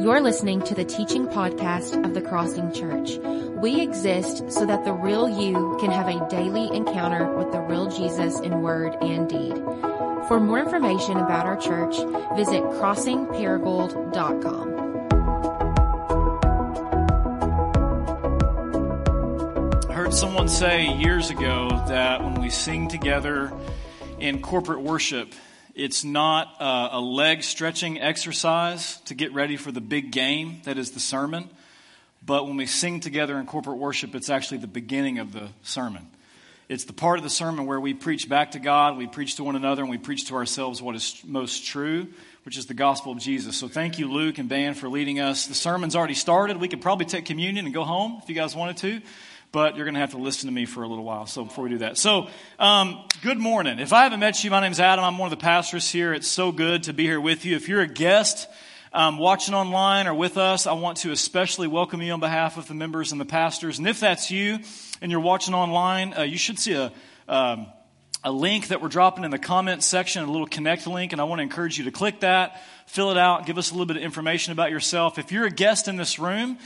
You're listening to the teaching podcast of the Crossing Church. We exist so that the real you can have a daily encounter with the real Jesus in word and deed. For more information about our church, visit crossingparagould.com. I heard someone say years ago that when we sing together in corporate worship, it's not a, leg stretching exercise to get ready for the big game that is the sermon. But when we sing together in corporate worship, it's actually the beginning of the sermon. It's the part of the sermon where we preach back to God, we preach to one another, and we preach to ourselves what is most true, which is the gospel of Jesus. So thank you, Luke and Ben, for leading us. The sermon's already started. We could probably take communion and go home if you guys wanted to but you're going to have to listen to me for a little while. So before we do that, so um, good morning. If I haven't met you, my name's Adam. I'm one of the pastors here. It's so good to be here with you. If you're a guest um, watching online or with us, I want to especially welcome you on behalf of the members and the pastors. And if that's you and you're watching online, uh, you should see a um, a link that we're dropping in the comments section, a little connect link, and I want to encourage you to click that, fill it out, give us a little bit of information about yourself. If you're a guest in this room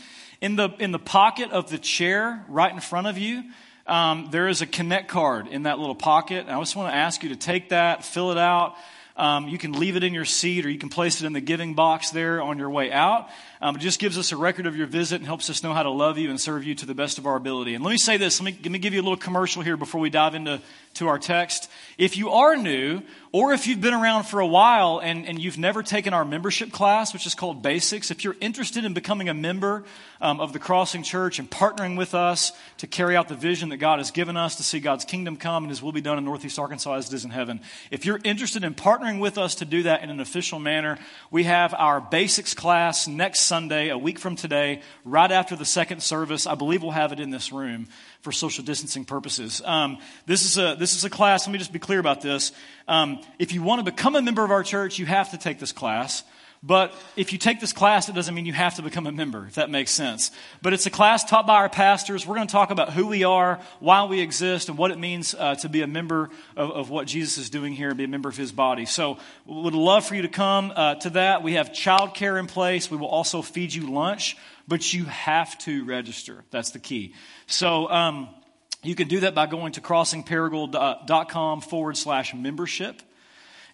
in the, in the pocket of the chair right in front of you, um, there is a connect card in that little pocket. I just want to ask you to take that, fill it out. Um, you can leave it in your seat or you can place it in the giving box there on your way out. Um, it just gives us a record of your visit and helps us know how to love you and serve you to the best of our ability. And let me say this. Let me, let me give you a little commercial here before we dive into to our text. If you are new or if you've been around for a while and, and you've never taken our membership class, which is called Basics, if you're interested in becoming a member um, of the Crossing Church and partnering with us to carry out the vision that God has given us to see God's kingdom come and His will be done in Northeast Arkansas as it is in heaven, if you're interested in partnering with us to do that in an official manner, we have our Basics class next Sunday, a week from today, right after the second service. I believe we'll have it in this room for social distancing purposes. Um, this, is a, this is a class, let me just be clear about this. Um, if you want to become a member of our church, you have to take this class. But if you take this class, it doesn't mean you have to become a member, if that makes sense. But it's a class taught by our pastors. We're going to talk about who we are, why we exist, and what it means uh, to be a member of, of, what Jesus is doing here and be a member of his body. So, we would love for you to come uh, to that. We have childcare in place. We will also feed you lunch, but you have to register. That's the key. So, um, you can do that by going to crossingparagould.com forward slash membership.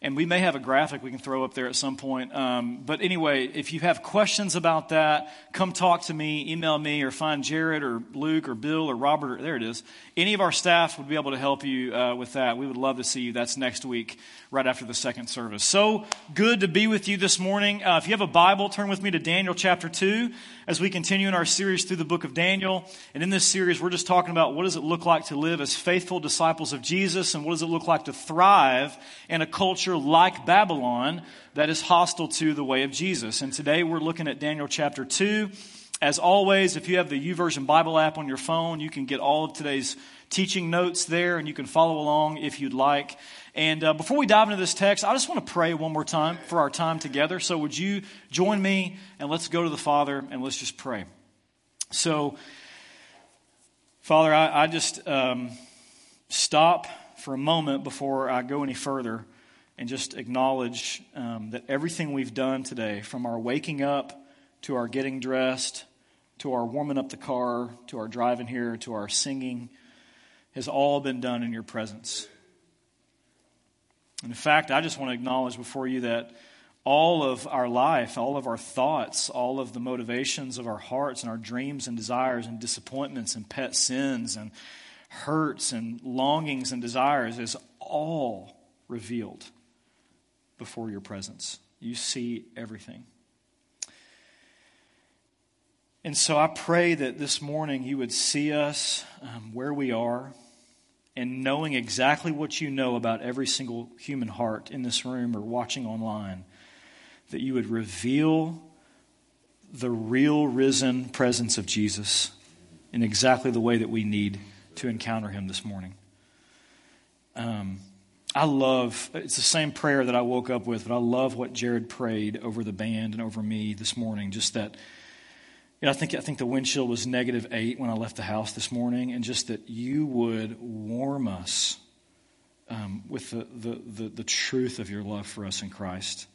And we may have a graphic we can throw up there at some point. Um, but anyway, if you have questions about that, come talk to me, email me, or find Jared or Luke or Bill or Robert. Or, there it is. Any of our staff would be able to help you uh, with that. We would love to see you. That's next week, right after the second service. So good to be with you this morning. Uh, if you have a Bible, turn with me to Daniel chapter 2 as we continue in our series through the book of Daniel. And in this series, we're just talking about what does it look like to live as faithful disciples of Jesus and what does it look like to thrive in a culture like Babylon that is hostile to the way of Jesus. And today we're looking at Daniel chapter 2. As always, if you have the YouVersion Bible app on your phone, you can get all of today's teaching notes there and you can follow along if you'd like. And uh, before we dive into this text, I just want to pray one more time for our time together. So, would you join me and let's go to the Father and let's just pray. So, Father, I, I just um, stop for a moment before I go any further and just acknowledge um, that everything we've done today, from our waking up to our getting dressed, to our warming up the car, to our driving here, to our singing, has all been done in your presence. And In fact, I just want to acknowledge before you that all of our life, all of our thoughts, all of the motivations of our hearts and our dreams and desires and disappointments and pet sins and hurts and longings and desires is all revealed before your presence. You see everything. And so I pray that this morning you would see us um, where we are and knowing exactly what you know about every single human heart in this room or watching online, that you would reveal the real risen presence of Jesus in exactly the way that we need to encounter him this morning. Um, I love, it's the same prayer that I woke up with, but I love what Jared prayed over the band and over me this morning. Just that you know, I think I think the wind chill was negative eight when I left the house this morning, and just that you would warm us um, with the, the, the, the truth of your love for us in Christ,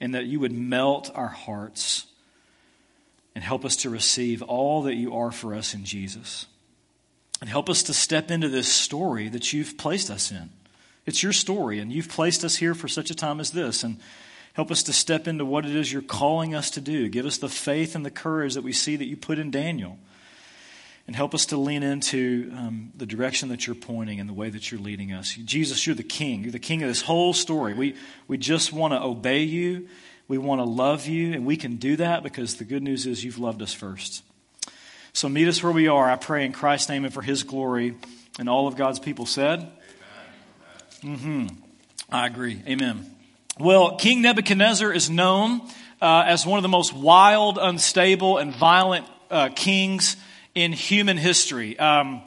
and that you would melt our hearts and help us to receive all that you are for us in Jesus. And help us to step into this story that you've placed us in. It's your story, and you've placed us here for such a time as this. And help us to step into what it is you're calling us to do. Give us the faith and the courage that we see that you put in Daniel. And help us to lean into um, the direction that you're pointing and the way that you're leading us. Jesus, you're the king. You're the king of this whole story. We, we just want to obey you. We want to love you. And we can do that because the good news is you've loved us first. So meet us where we are. I pray in Christ's name and for his glory. And all of God's people said, Mm-hmm. I agree. Amen. Well, King Nebuchadnezzar is known uh, as one of the most wild, unstable, and violent uh, kings in human history. Um,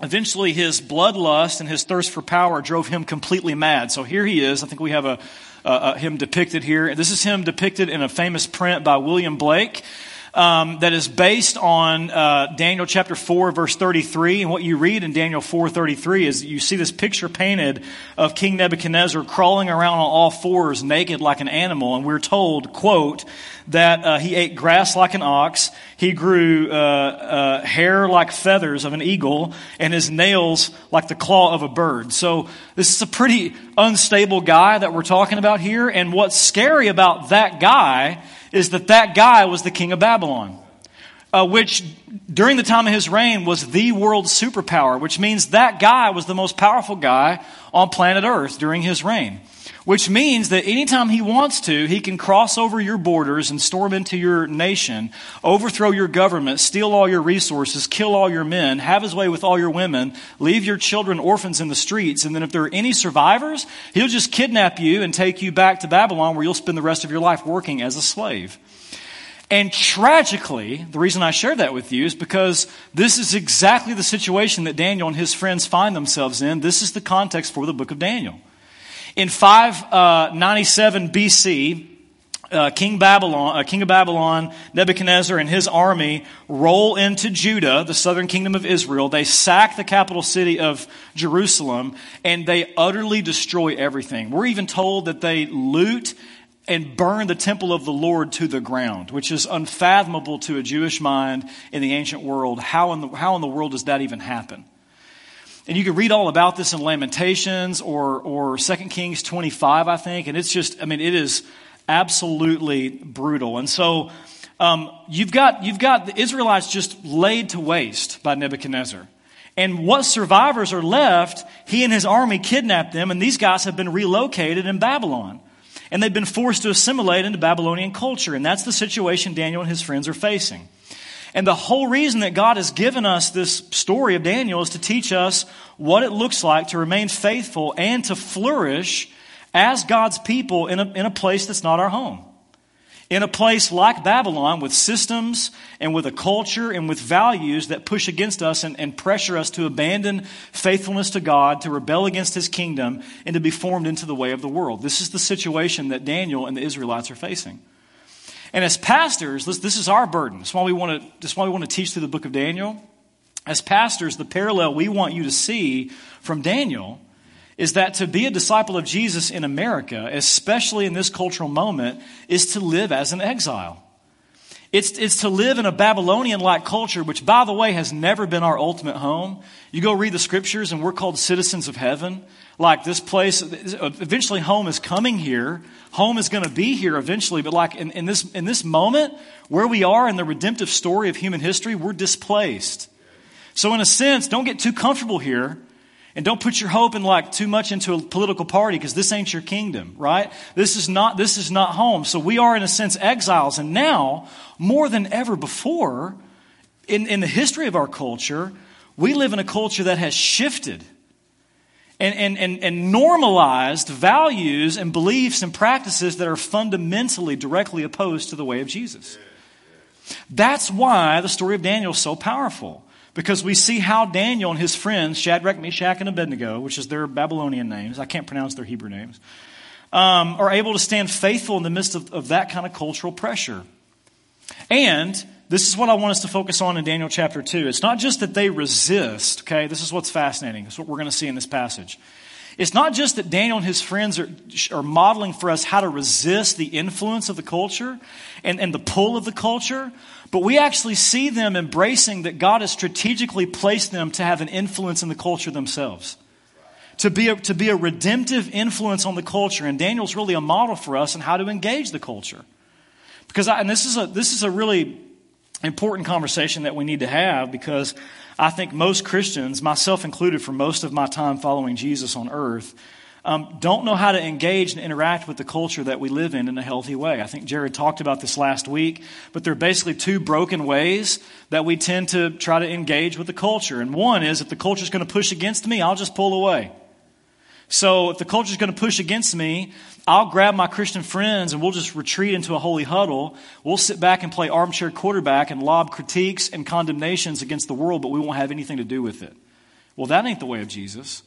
eventually, his bloodlust and his thirst for power drove him completely mad. So here he is. I think we have a, uh, him depicted here. This is him depicted in a famous print by William Blake um, that is based on uh, Daniel chapter 4, verse 33. And what you read in Daniel 4, 33 is you see this picture painted of King Nebuchadnezzar crawling around on all fours naked like an animal. And we're told, quote, that uh, he ate grass like an ox, he grew uh, uh, hair like feathers of an eagle, and his nails like the claw of a bird. So this is a pretty unstable guy that we're talking about here. And what's scary about that guy is that that guy was the king of Babylon. Uh, which during the time of his reign was the world superpower, which means that guy was the most powerful guy on planet Earth during his reign. Which means that anytime he wants to, he can cross over your borders and storm into your nation, overthrow your government, steal all your resources, kill all your men, have his way with all your women, leave your children orphans in the streets, and then if there are any survivors, he'll just kidnap you and take you back to Babylon where you'll spend the rest of your life working as a slave. And tragically, the reason I share that with you is because this is exactly the situation that Daniel and his friends find themselves in. This is the context for the book of Daniel. In 597 uh, BC, uh, King Babylon, uh, King of Babylon, Nebuchadnezzar and his army roll into Judah, the southern kingdom of Israel. They sack the capital city of Jerusalem and they utterly destroy everything. We're even told that they loot and burn the temple of the Lord to the ground, which is unfathomable to a Jewish mind in the ancient world. How in the, how in the world does that even happen? And you can read all about this in Lamentations or, or 2 Kings 25, I think. And it's just, I mean, it is absolutely brutal. And so um, you've, got, you've got the Israelites just laid to waste by Nebuchadnezzar. And what survivors are left, he and his army kidnapped them, and these guys have been relocated in Babylon. And they've been forced to assimilate into Babylonian culture. And that's the situation Daniel and his friends are facing. And the whole reason that God has given us this story of Daniel is to teach us what it looks like to remain faithful and to flourish as God's people in a, in a place that's not our home. In a place like Babylon with systems and with a culture and with values that push against us and, and pressure us to abandon faithfulness to God, to rebel against His kingdom, and to be formed into the way of the world. This is the situation that Daniel and the Israelites are facing. And as pastors, this, this is our burden. That's why we want to, that's why we want to teach through the book of Daniel. As pastors, the parallel we want you to see from Daniel is that to be a disciple of Jesus in America, especially in this cultural moment, is to live as an exile. It's, it's to live in a Babylonian like culture, which, by the way, has never been our ultimate home. You go read the scriptures, and we're called citizens of heaven. Like this place, eventually, home is coming here. Home is going to be here eventually, but like in, in, this, in this moment, where we are in the redemptive story of human history, we're displaced. So, in a sense, don't get too comfortable here. And don't put your hope in like too much into a political party because this ain't your kingdom, right? This is not, this is not home. So we are in a sense exiles. And now, more than ever before, in, in the history of our culture, we live in a culture that has shifted and, and, and, and normalized values and beliefs and practices that are fundamentally directly opposed to the way of Jesus. That's why the story of Daniel is so powerful. Because we see how Daniel and his friends, Shadrach, Meshach, and Abednego, which is their Babylonian names, I can't pronounce their Hebrew names, um, are able to stand faithful in the midst of, of that kind of cultural pressure. And this is what I want us to focus on in Daniel chapter 2. It's not just that they resist, okay? This is what's fascinating. It's what we're going to see in this passage. It's not just that Daniel and his friends are, are modeling for us how to resist the influence of the culture and, and the pull of the culture, but we actually see them embracing that God has strategically placed them to have an influence in the culture themselves. To be, a, to be a redemptive influence on the culture. And Daniel's really a model for us on how to engage the culture. Because, I, and this is, a, this is a really important conversation that we need to have because I think most Christians, myself included, for most of my time following Jesus on earth, um, don't know how to engage and interact with the culture that we live in in a healthy way. I think Jared talked about this last week, but there are basically two broken ways that we tend to try to engage with the culture. And one is if the culture is going to push against me, I'll just pull away. So if the culture is going to push against me, I'll grab my Christian friends and we'll just retreat into a holy huddle. We'll sit back and play armchair quarterback and lob critiques and condemnations against the world, but we won't have anything to do with it. Well, that ain't the way of Jesus.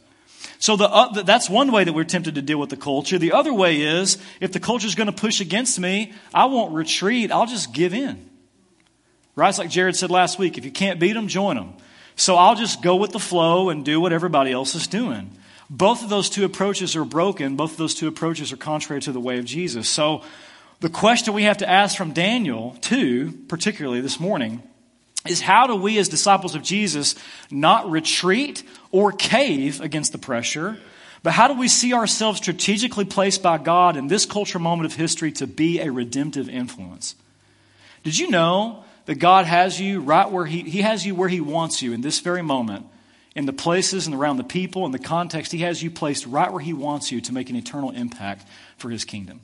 So the, uh, that's one way that we're tempted to deal with the culture. The other way is if the culture is going to push against me, I won't retreat. I'll just give in. Right? It's like Jared said last week. If you can't beat them, join them. So I'll just go with the flow and do what everybody else is doing. Both of those two approaches are broken. Both of those two approaches are contrary to the way of Jesus. So the question we have to ask from Daniel, too, particularly this morning, is how do we as disciples of Jesus not retreat or cave against the pressure, but how do we see ourselves strategically placed by God in this cultural moment of history to be a redemptive influence? Did you know that God has you right where He, he has you where He wants you in this very moment in the places and around the people and the context, He has you placed right where He wants you to make an eternal impact for His kingdom.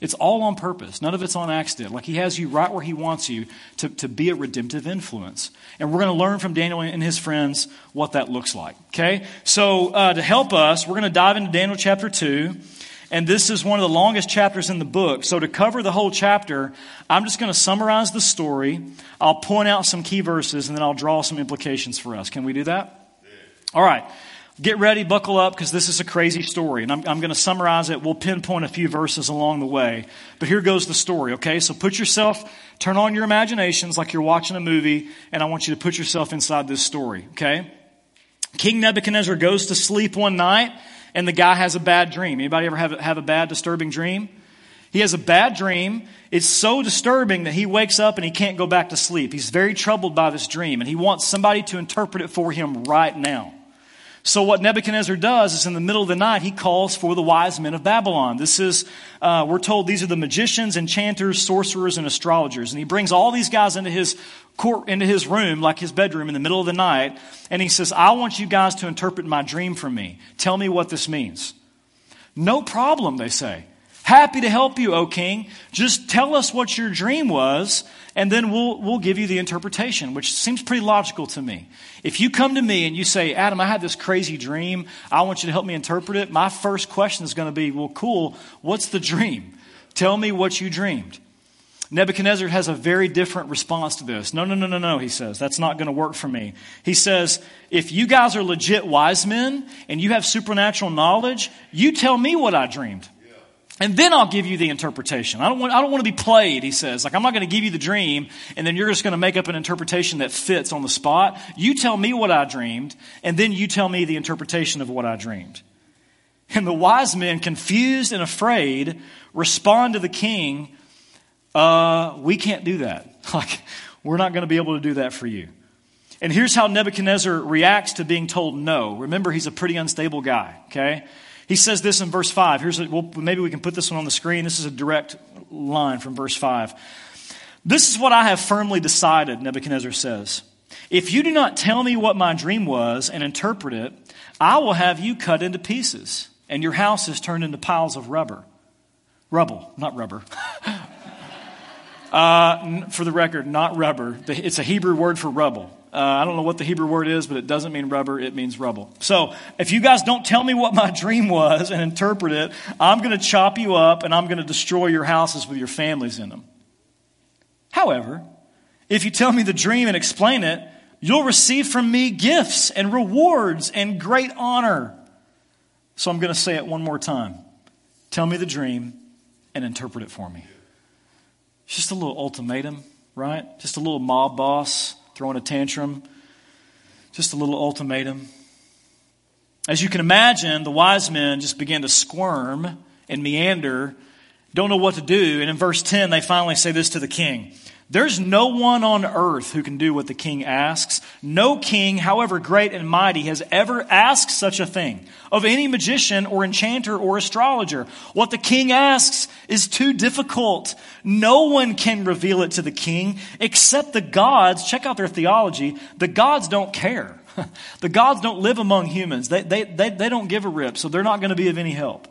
It's all on purpose. None of it's on accident. Like He has you right where He wants you to, to be a redemptive influence. And we're going to learn from Daniel and his friends what that looks like. Okay? So, uh, to help us, we're going to dive into Daniel chapter 2. And this is one of the longest chapters in the book. So, to cover the whole chapter, I'm just going to summarize the story. I'll point out some key verses, and then I'll draw some implications for us. Can we do that? All right. Get ready, buckle up, because this is a crazy story. And I'm, I'm going to summarize it. We'll pinpoint a few verses along the way. But here goes the story, okay? So put yourself, turn on your imaginations like you're watching a movie, and I want you to put yourself inside this story, okay? King Nebuchadnezzar goes to sleep one night, and the guy has a bad dream. Anybody ever have, have a bad, disturbing dream? He has a bad dream. It's so disturbing that he wakes up and he can't go back to sleep. He's very troubled by this dream, and he wants somebody to interpret it for him right now. So what Nebuchadnezzar does is in the middle of the night, he calls for the wise men of Babylon. This is, uh, we're told these are the magicians, enchanters, sorcerers, and astrologers. And he brings all these guys into his court, into his room, like his bedroom in the middle of the night. And he says, I want you guys to interpret my dream for me. Tell me what this means. No problem, they say. Happy to help you, O king. Just tell us what your dream was, and then we'll, we'll give you the interpretation, which seems pretty logical to me. If you come to me and you say, Adam, I had this crazy dream, I want you to help me interpret it, my first question is going to be, well, cool, what's the dream? Tell me what you dreamed. Nebuchadnezzar has a very different response to this. No, no, no, no, no, he says. That's not going to work for me. He says, if you guys are legit wise men and you have supernatural knowledge, you tell me what I dreamed. And then I'll give you the interpretation. I don't want, I don't want to be played, he says. Like, I'm not going to give you the dream, and then you're just going to make up an interpretation that fits on the spot. You tell me what I dreamed, and then you tell me the interpretation of what I dreamed. And the wise men, confused and afraid, respond to the king, uh, we can't do that. Like, we're not going to be able to do that for you. And here's how Nebuchadnezzar reacts to being told no. Remember, he's a pretty unstable guy, okay? He says this in verse 5. Here's a, well, maybe we can put this one on the screen. This is a direct line from verse 5. This is what I have firmly decided, Nebuchadnezzar says. If you do not tell me what my dream was and interpret it, I will have you cut into pieces, and your house is turned into piles of rubber. Rubble, not rubber. uh, for the record, not rubber. It's a Hebrew word for rubble. Uh, I don't know what the Hebrew word is, but it doesn't mean rubber, it means rubble. So if you guys don't tell me what my dream was and interpret it, I'm going to chop you up and I'm going to destroy your houses with your families in them. However, if you tell me the dream and explain it, you'll receive from me gifts and rewards and great honor. So I'm going to say it one more time. Tell me the dream and interpret it for me. It's just a little ultimatum, right? Just a little mob boss throwing a tantrum, just a little ultimatum. As you can imagine, the wise men just began to squirm and meander, don't know what to do. And in verse 10, they finally say this to the king. There's no one on earth who can do what the king asks. No king, however great and mighty, has ever asked such a thing of any magician or enchanter or astrologer. What the king asks is too difficult. No one can reveal it to the king except the gods. Check out their theology. The gods don't care. the gods don't live among humans. They, they, they, they don't give a rip, so they're not going to be of any help.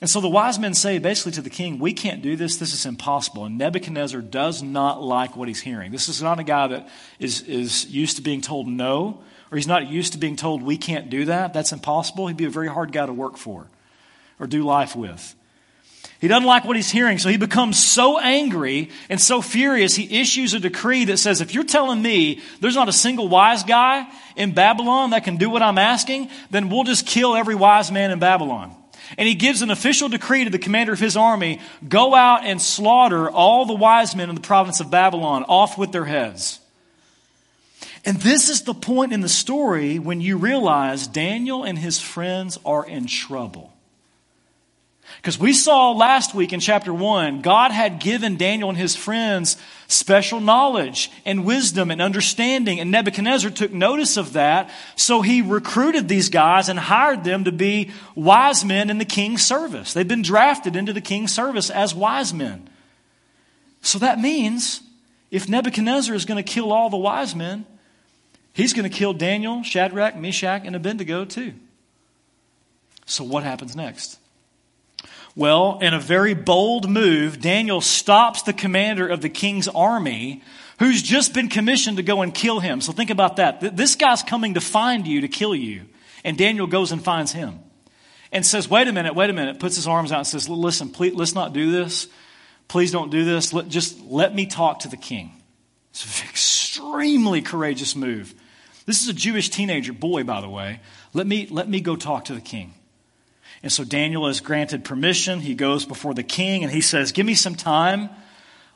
And so the wise men say basically to the king, We can't do this. This is impossible. And Nebuchadnezzar does not like what he's hearing. This is not a guy that is, is used to being told no, or he's not used to being told, We can't do that. That's impossible. He'd be a very hard guy to work for or do life with. He doesn't like what he's hearing, so he becomes so angry and so furious, he issues a decree that says, If you're telling me there's not a single wise guy in Babylon that can do what I'm asking, then we'll just kill every wise man in Babylon. And he gives an official decree to the commander of his army go out and slaughter all the wise men in the province of Babylon, off with their heads. And this is the point in the story when you realize Daniel and his friends are in trouble. Because we saw last week in chapter 1, God had given Daniel and his friends special knowledge and wisdom and understanding, and Nebuchadnezzar took notice of that, so he recruited these guys and hired them to be wise men in the king's service. They've been drafted into the king's service as wise men. So that means if Nebuchadnezzar is going to kill all the wise men, he's going to kill Daniel, Shadrach, Meshach, and Abednego too. So what happens next? Well, in a very bold move, Daniel stops the commander of the king's army who's just been commissioned to go and kill him. So think about that. This guy's coming to find you, to kill you. And Daniel goes and finds him and says, Wait a minute, wait a minute. Puts his arms out and says, Listen, please, let's not do this. Please don't do this. Let, just let me talk to the king. It's an extremely courageous move. This is a Jewish teenager, boy, by the way. Let me, let me go talk to the king. And so Daniel is granted permission. He goes before the king and he says, Give me some time.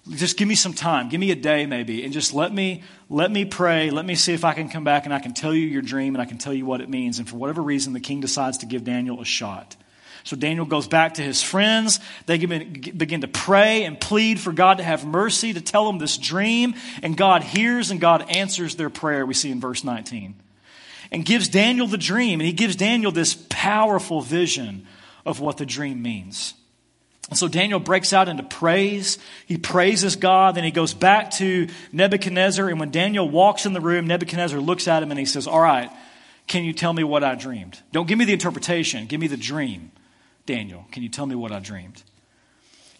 Just give me some time. Give me a day maybe. And just let me let me pray. Let me see if I can come back and I can tell you your dream and I can tell you what it means. And for whatever reason, the king decides to give Daniel a shot. So Daniel goes back to his friends. They begin to pray and plead for God to have mercy, to tell them this dream. And God hears and God answers their prayer, we see in verse 19 and gives Daniel the dream. And he gives Daniel this powerful vision of what the dream means. And so Daniel breaks out into praise. He praises God. Then he goes back to Nebuchadnezzar. And when Daniel walks in the room, Nebuchadnezzar looks at him and he says, All right, can you tell me what I dreamed? Don't give me the interpretation. Give me the dream. Daniel, can you tell me what I dreamed?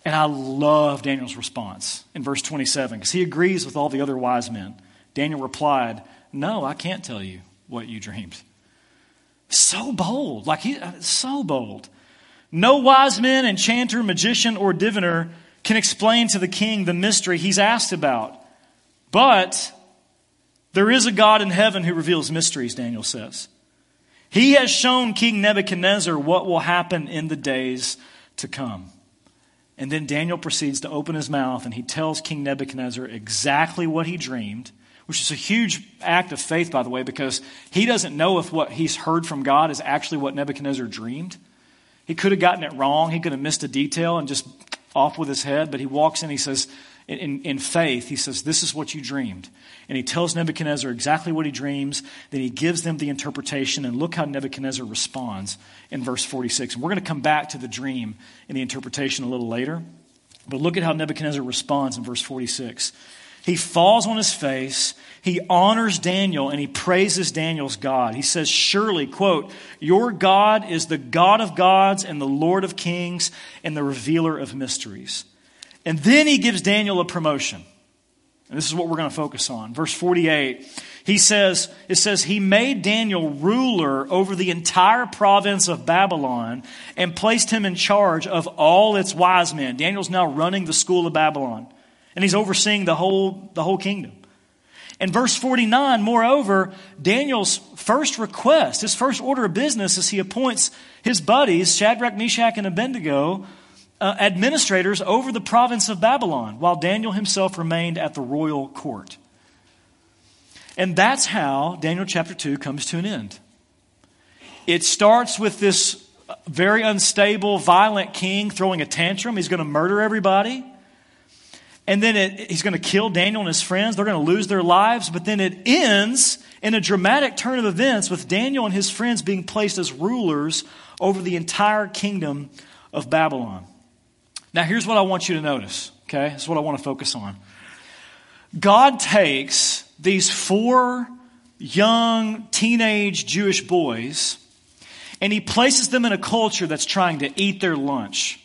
And I love Daniel's response in verse 27 because he agrees with all the other wise men. Daniel replied, No, I can't tell you what you dreamed. So bold, like he, uh, so bold. No wise man, enchanter, magician, or diviner can explain to the king the mystery he's asked about. But there is a God in heaven who reveals mysteries, Daniel says. He has shown King Nebuchadnezzar what will happen in the days to come. And then Daniel proceeds to open his mouth and he tells King Nebuchadnezzar exactly what he dreamed which is a huge act of faith, by the way, because he doesn't know if what he's heard from God is actually what Nebuchadnezzar dreamed. He could have gotten it wrong. He could have missed a detail and just off with his head, but he walks in, he says, in, in faith, he says, This is what you dreamed. And he tells Nebuchadnezzar exactly what he dreams. Then he gives them the interpretation. And look how Nebuchadnezzar responds in verse 46. And we're going to come back to the dream and the interpretation a little later. But look at how Nebuchadnezzar responds in verse 46. He falls on his face. He honors Daniel and he praises Daniel's God. He says, Surely, quote, your God is the God of gods and the Lord of kings and the revealer of mysteries. And then he gives Daniel a promotion. And this is what we're going to focus on. Verse 48, he says, it says, He made Daniel ruler over the entire province of Babylon and placed him in charge of all its wise men. Daniel's now running the school of Babylon and he's overseeing the whole, the whole kingdom. In verse 49, moreover, Daniel's first request, his first order of business is he appoints his buddies, Shadrach, Meshach, and Abednego, uh, administrators over the province of Babylon, while Daniel himself remained at the royal court. And that's how Daniel chapter 2 comes to an end. It starts with this very unstable, violent king throwing a tantrum. He's going to murder everybody. And then it, he's going to kill Daniel and his friends. They're going to lose their lives. But then it ends in a dramatic turn of events with Daniel and his friends being placed as rulers over the entire kingdom of Babylon. Now, here's what I want you to notice, okay? This is what I want to focus on. God takes these four young teenage Jewish boys and he places them in a culture that's trying to eat their lunch.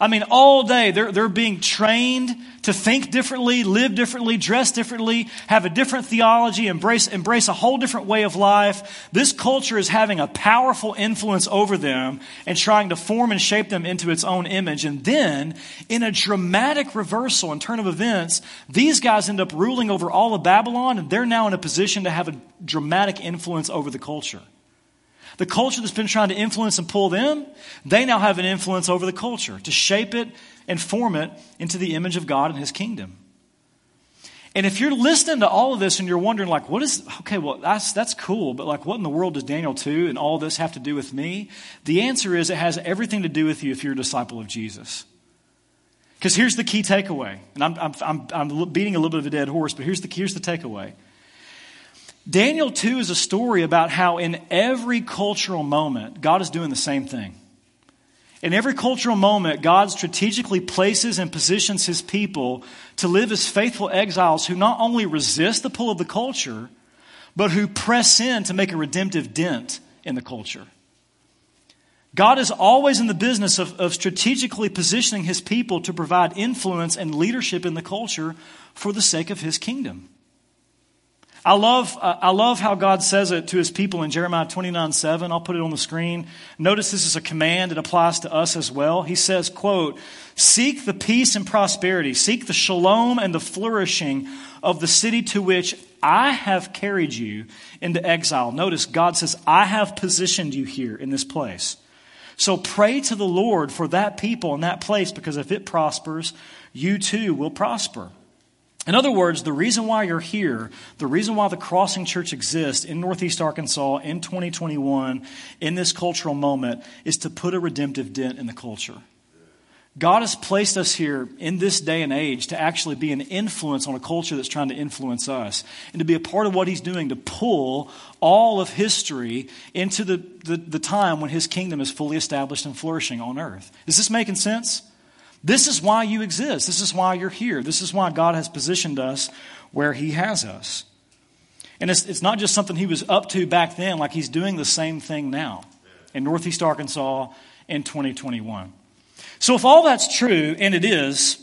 I mean, all day they're, they're being trained to think differently, live differently, dress differently, have a different theology, embrace, embrace a whole different way of life. This culture is having a powerful influence over them and trying to form and shape them into its own image. And then, in a dramatic reversal and turn of events, these guys end up ruling over all of Babylon and they're now in a position to have a dramatic influence over the culture. The culture that's been trying to influence and pull them, they now have an influence over the culture to shape it and form it into the image of God and His kingdom. And if you're listening to all of this and you're wondering, like, what is, okay, well, that's, that's cool, but like, what in the world does Daniel 2 and all this have to do with me? The answer is it has everything to do with you if you're a disciple of Jesus. Because here's the key takeaway. And I'm, I'm, I'm, I'm beating a little bit of a dead horse, but here's the, here's the takeaway. Daniel 2 is a story about how in every cultural moment, God is doing the same thing. In every cultural moment, God strategically places and positions his people to live as faithful exiles who not only resist the pull of the culture, but who press in to make a redemptive dent in the culture. God is always in the business of, of strategically positioning his people to provide influence and leadership in the culture for the sake of his kingdom. I love, uh, I love how God says it to his people in Jeremiah 29 7. I'll put it on the screen. Notice this is a command. It applies to us as well. He says, quote, Seek the peace and prosperity, seek the shalom and the flourishing of the city to which I have carried you into exile. Notice God says, I have positioned you here in this place. So pray to the Lord for that people and that place because if it prospers, you too will prosper. In other words, the reason why you're here, the reason why the Crossing Church exists in Northeast Arkansas in 2021, in this cultural moment, is to put a redemptive dent in the culture. God has placed us here in this day and age to actually be an influence on a culture that's trying to influence us and to be a part of what He's doing to pull all of history into the, the, the time when His kingdom is fully established and flourishing on earth. Is this making sense? This is why you exist. This is why you're here. This is why God has positioned us where He has us. And it's, it's not just something He was up to back then, like He's doing the same thing now in Northeast Arkansas in 2021. So, if all that's true, and it is,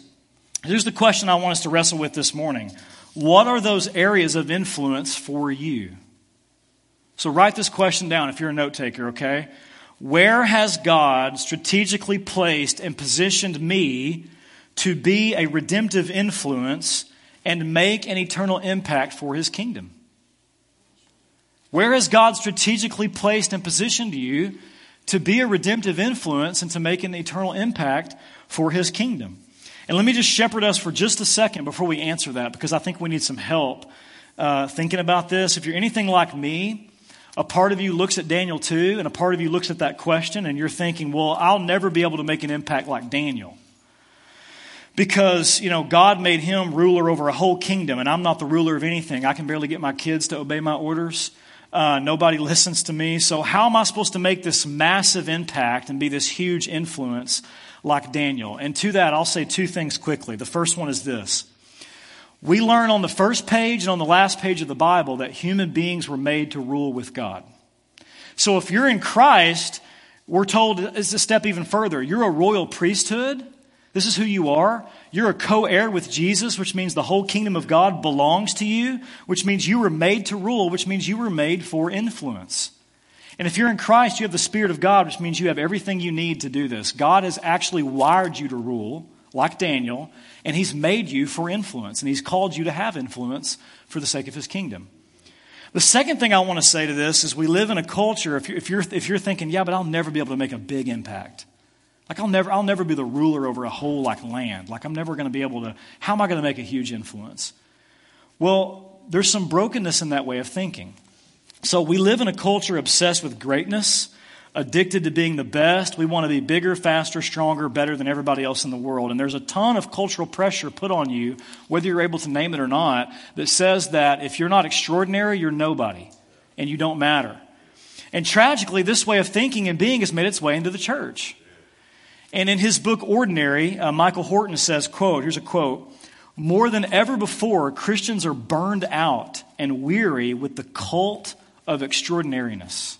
here's the question I want us to wrestle with this morning What are those areas of influence for you? So, write this question down if you're a note taker, okay? Where has God strategically placed and positioned me to be a redemptive influence and make an eternal impact for his kingdom? Where has God strategically placed and positioned you to be a redemptive influence and to make an eternal impact for his kingdom? And let me just shepherd us for just a second before we answer that because I think we need some help uh, thinking about this. If you're anything like me, a part of you looks at Daniel 2, and a part of you looks at that question, and you're thinking, well, I'll never be able to make an impact like Daniel. Because, you know, God made him ruler over a whole kingdom, and I'm not the ruler of anything. I can barely get my kids to obey my orders. Uh, nobody listens to me. So, how am I supposed to make this massive impact and be this huge influence like Daniel? And to that, I'll say two things quickly. The first one is this we learn on the first page and on the last page of the Bible that human beings were made to rule with God. So if you're in Christ, we're told it's a step even further. You're a royal priesthood. This is who you are. You're a co heir with Jesus, which means the whole kingdom of God belongs to you, which means you were made to rule, which means you were made for influence. And if you're in Christ, you have the Spirit of God, which means you have everything you need to do this. God has actually wired you to rule, like Daniel, and He's made you for influence, and He's called you to have influence for the sake of His kingdom. The second thing I want to say to this is we live in a culture, if you're, if you're, if you're thinking, yeah, but I'll never be able to make a big impact. Like I'll never, I'll never be the ruler over a whole like land. Like I'm never going to be able to, how am I going to make a huge influence? Well, there's some brokenness in that way of thinking. So we live in a culture obsessed with greatness, addicted to being the best. We want to be bigger, faster, stronger, better than everybody else in the world. And there's a ton of cultural pressure put on you, whether you're able to name it or not, that says that if you're not extraordinary, you're nobody and you don't matter. And tragically, this way of thinking and being has made its way into the church. And in his book Ordinary, uh, Michael Horton says, quote, here's a quote, more than ever before, Christians are burned out and weary with the cult of extraordinariness.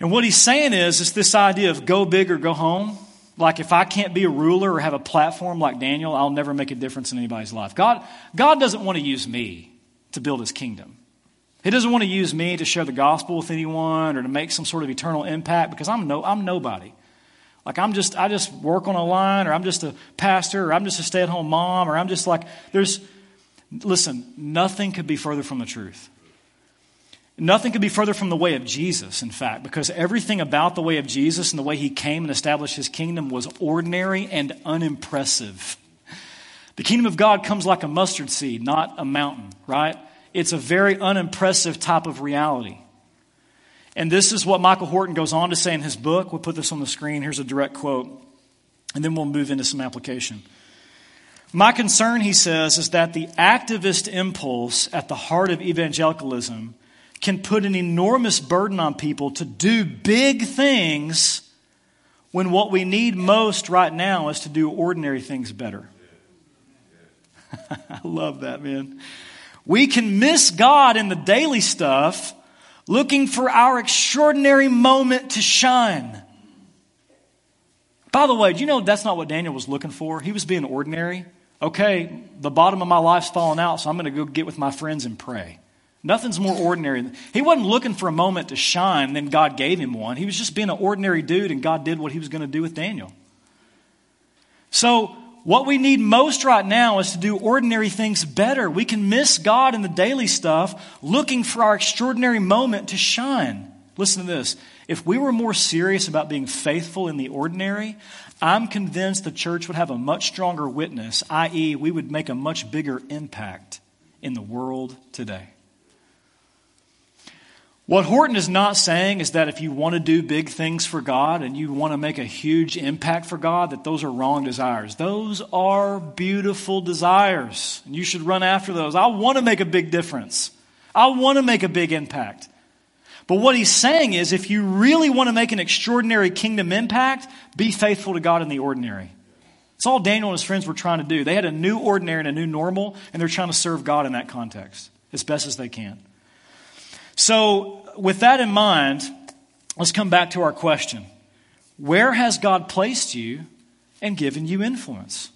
And what he's saying is, it's this idea of go big or go home. Like if I can't be a ruler or have a platform like Daniel, I'll never make a difference in anybody's life. God, God doesn't want to use me to build his kingdom. He doesn't want to use me to share the gospel with anyone or to make some sort of eternal impact because I'm no I'm nobody. Like I'm just I just work on a line or I'm just a pastor or I'm just a stay-at-home mom or I'm just like there's listen, nothing could be further from the truth. Nothing could be further from the way of Jesus, in fact, because everything about the way of Jesus and the way he came and established his kingdom was ordinary and unimpressive. The kingdom of God comes like a mustard seed, not a mountain, right? It's a very unimpressive type of reality. And this is what Michael Horton goes on to say in his book. We'll put this on the screen. Here's a direct quote, and then we'll move into some application. My concern, he says, is that the activist impulse at the heart of evangelicalism can put an enormous burden on people to do big things when what we need most right now is to do ordinary things better. I love that, man. We can miss God in the daily stuff looking for our extraordinary moment to shine. By the way, do you know that's not what Daniel was looking for? He was being ordinary. Okay, the bottom of my life's fallen out, so I'm going to go get with my friends and pray. Nothing's more ordinary. He wasn't looking for a moment to shine, then God gave him one. He was just being an ordinary dude, and God did what he was going to do with Daniel. So, what we need most right now is to do ordinary things better. We can miss God in the daily stuff looking for our extraordinary moment to shine. Listen to this. If we were more serious about being faithful in the ordinary, I'm convinced the church would have a much stronger witness, i.e., we would make a much bigger impact in the world today. What Horton is not saying is that if you want to do big things for God and you want to make a huge impact for God, that those are wrong desires. Those are beautiful desires, and you should run after those. I want to make a big difference, I want to make a big impact. But what he's saying is if you really want to make an extraordinary kingdom impact, be faithful to God in the ordinary. It's all Daniel and his friends were trying to do. They had a new ordinary and a new normal, and they're trying to serve God in that context as best as they can. So, with that in mind, let's come back to our question Where has God placed you and given you influence?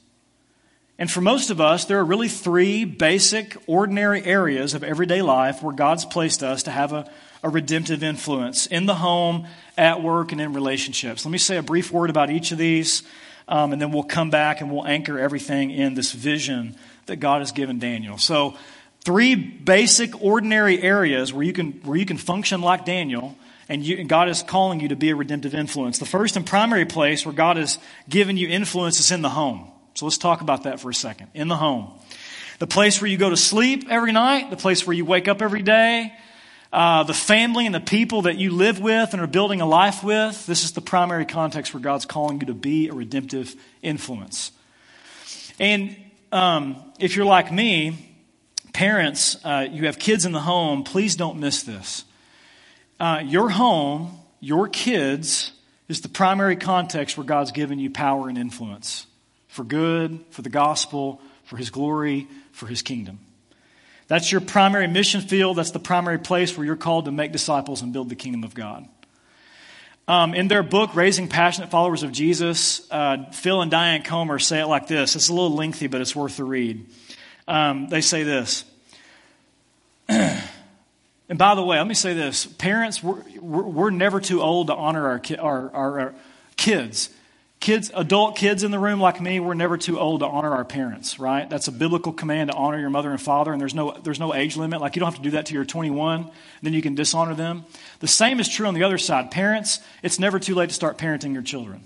And for most of us, there are really three basic, ordinary areas of everyday life where God's placed us to have a, a redemptive influence in the home, at work, and in relationships. Let me say a brief word about each of these, um, and then we'll come back and we'll anchor everything in this vision that God has given Daniel. So, Three basic, ordinary areas where you can, where you can function like Daniel, and, you, and God is calling you to be a redemptive influence. The first and primary place where God has given you influence is in the home. So let's talk about that for a second. In the home. The place where you go to sleep every night, the place where you wake up every day, uh, the family and the people that you live with and are building a life with. This is the primary context where God's calling you to be a redemptive influence. And um, if you're like me, Parents, uh, you have kids in the home, please don't miss this. Uh, your home, your kids, is the primary context where God's given you power and influence for good, for the gospel, for His glory, for His kingdom. That's your primary mission field. That's the primary place where you're called to make disciples and build the kingdom of God. Um, in their book, Raising Passionate Followers of Jesus, uh, Phil and Diane Comer say it like this. It's a little lengthy, but it's worth the read. Um, they say this. and by the way, let me say this parents, we're, we're, never too old to honor our, our, our, our kids. Kids, adult kids in the room like me, we're never too old to honor our parents, right? That's a biblical command to honor your mother and father, and there's no, there's no age limit. Like, you don't have to do that till you're 21, then you can dishonor them. The same is true on the other side. Parents, it's never too late to start parenting your children.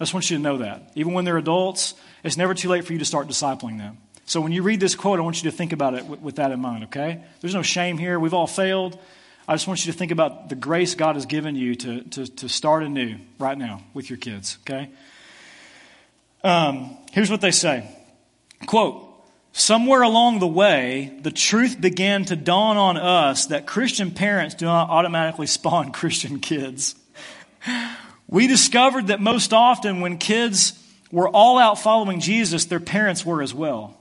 I just want you to know that. Even when they're adults, it's never too late for you to start discipling them. So when you read this quote, I want you to think about it with, with that in mind, okay? There's no shame here. We've all failed. I just want you to think about the grace God has given you to, to, to start anew right now with your kids, okay? Um, here's what they say Quote, somewhere along the way, the truth began to dawn on us that Christian parents do not automatically spawn Christian kids. We discovered that most often when kids were all out following Jesus, their parents were as well.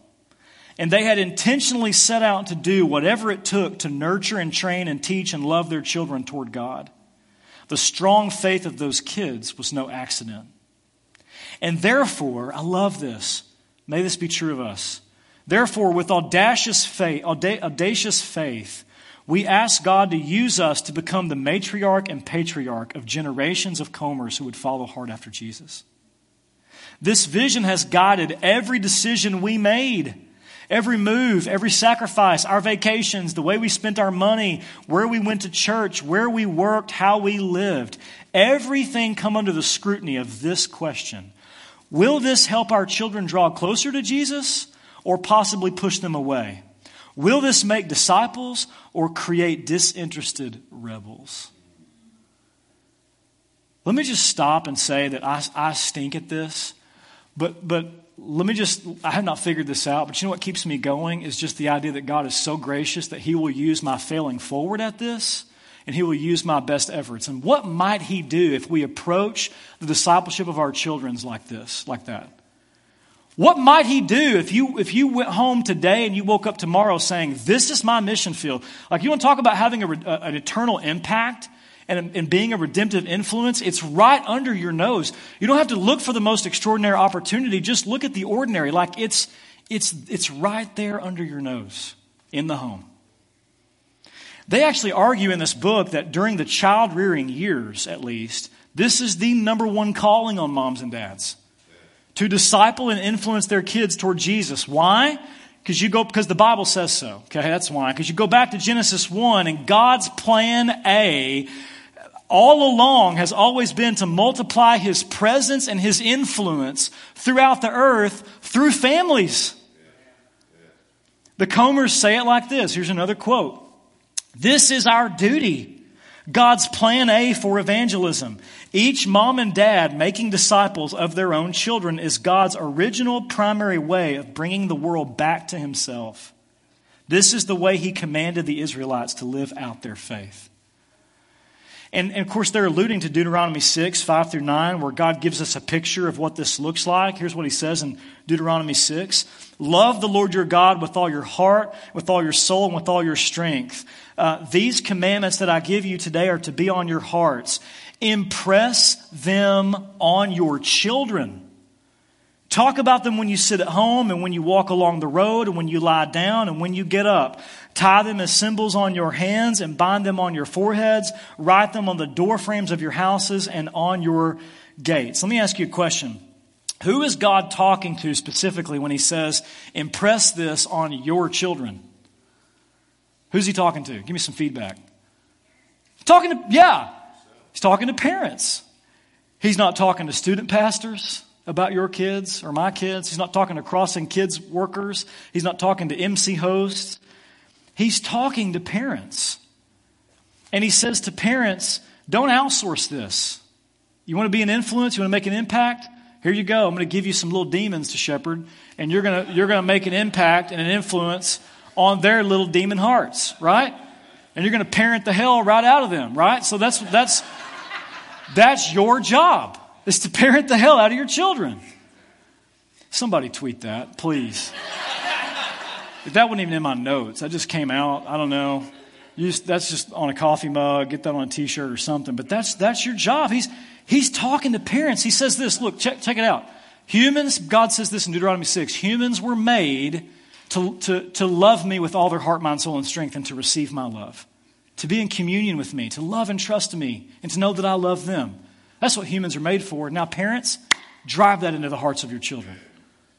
And they had intentionally set out to do whatever it took to nurture and train and teach and love their children toward God. The strong faith of those kids was no accident. And therefore, I love this. May this be true of us. Therefore, with audacious faith, audacious faith, we ask God to use us to become the matriarch and patriarch of generations of Comers who would follow hard after Jesus. This vision has guided every decision we made Every move, every sacrifice, our vacations, the way we spent our money, where we went to church, where we worked, how we lived, everything come under the scrutiny of this question. Will this help our children draw closer to Jesus or possibly push them away? Will this make disciples or create disinterested rebels? Let me just stop and say that I, I stink at this, but, but let me just, I have not figured this out, but you know what keeps me going is just the idea that God is so gracious that He will use my failing forward at this and He will use my best efforts. And what might He do if we approach the discipleship of our children like this, like that? What might He do if you, if you went home today and you woke up tomorrow saying, This is my mission field? Like, you want to talk about having a, a, an eternal impact? And, and being a redemptive influence, it's right under your nose. You don't have to look for the most extraordinary opportunity. Just look at the ordinary. Like it's, it's, it's right there under your nose in the home. They actually argue in this book that during the child rearing years, at least, this is the number one calling on moms and dads to disciple and influence their kids toward Jesus. Why? Because you go because the Bible says so. Okay, that's why. Because you go back to Genesis 1 and God's plan A all along has always been to multiply his presence and his influence throughout the earth through families. The Comers say it like this. Here's another quote. This is our duty. God's plan A for evangelism. Each mom and dad making disciples of their own children is God's original primary way of bringing the world back to himself. This is the way he commanded the Israelites to live out their faith. And, and, of course, they're alluding to Deuteronomy 6, 5 through 9, where God gives us a picture of what this looks like. Here's what he says in Deuteronomy 6 Love the Lord your God with all your heart, with all your soul, and with all your strength. Uh, these commandments that I give you today are to be on your hearts. Impress them on your children. Talk about them when you sit at home and when you walk along the road and when you lie down and when you get up. Tie them as symbols on your hands and bind them on your foreheads. Write them on the door frames of your houses and on your gates. Let me ask you a question. Who is God talking to specifically when he says, impress this on your children? Who's he talking to? Give me some feedback. Talking to, yeah, he's talking to parents. He's not talking to student pastors about your kids or my kids. He's not talking to crossing kids workers. He's not talking to MC hosts. He's talking to parents. And he says to parents, don't outsource this. You want to be an influence? You want to make an impact? Here you go. I'm going to give you some little demons to shepherd, and you're going to, you're going to make an impact and an influence on their little demon hearts, right? And you're going to parent the hell right out of them, right? So that's, that's, that's your job is to parent the hell out of your children. Somebody tweet that, please. that wasn't even in my notes. That just came out. I don't know. Just, that's just on a coffee mug. Get that on a T-shirt or something. But that's that's your job. He's he's talking to parents. He says this. Look, check check it out. Humans. God says this in Deuteronomy six. Humans were made to to to love me with all their heart, mind, soul, and strength, and to receive my love, to be in communion with me, to love and trust me, and to know that I love them. That's what humans are made for. Now, parents, drive that into the hearts of your children.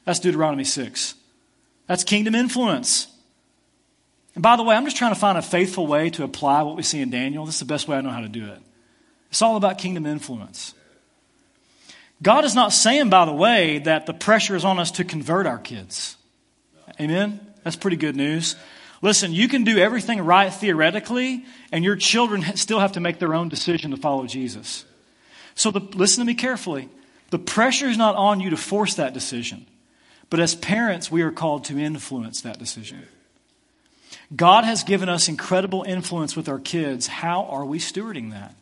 That's Deuteronomy 6. That's kingdom influence. And by the way, I'm just trying to find a faithful way to apply what we see in Daniel. This is the best way I know how to do it. It's all about kingdom influence. God is not saying, by the way, that the pressure is on us to convert our kids. Amen? That's pretty good news. Listen, you can do everything right theoretically, and your children still have to make their own decision to follow Jesus. So the, listen to me carefully. The pressure is not on you to force that decision, but as parents, we are called to influence that decision. God has given us incredible influence with our kids. How are we stewarding that?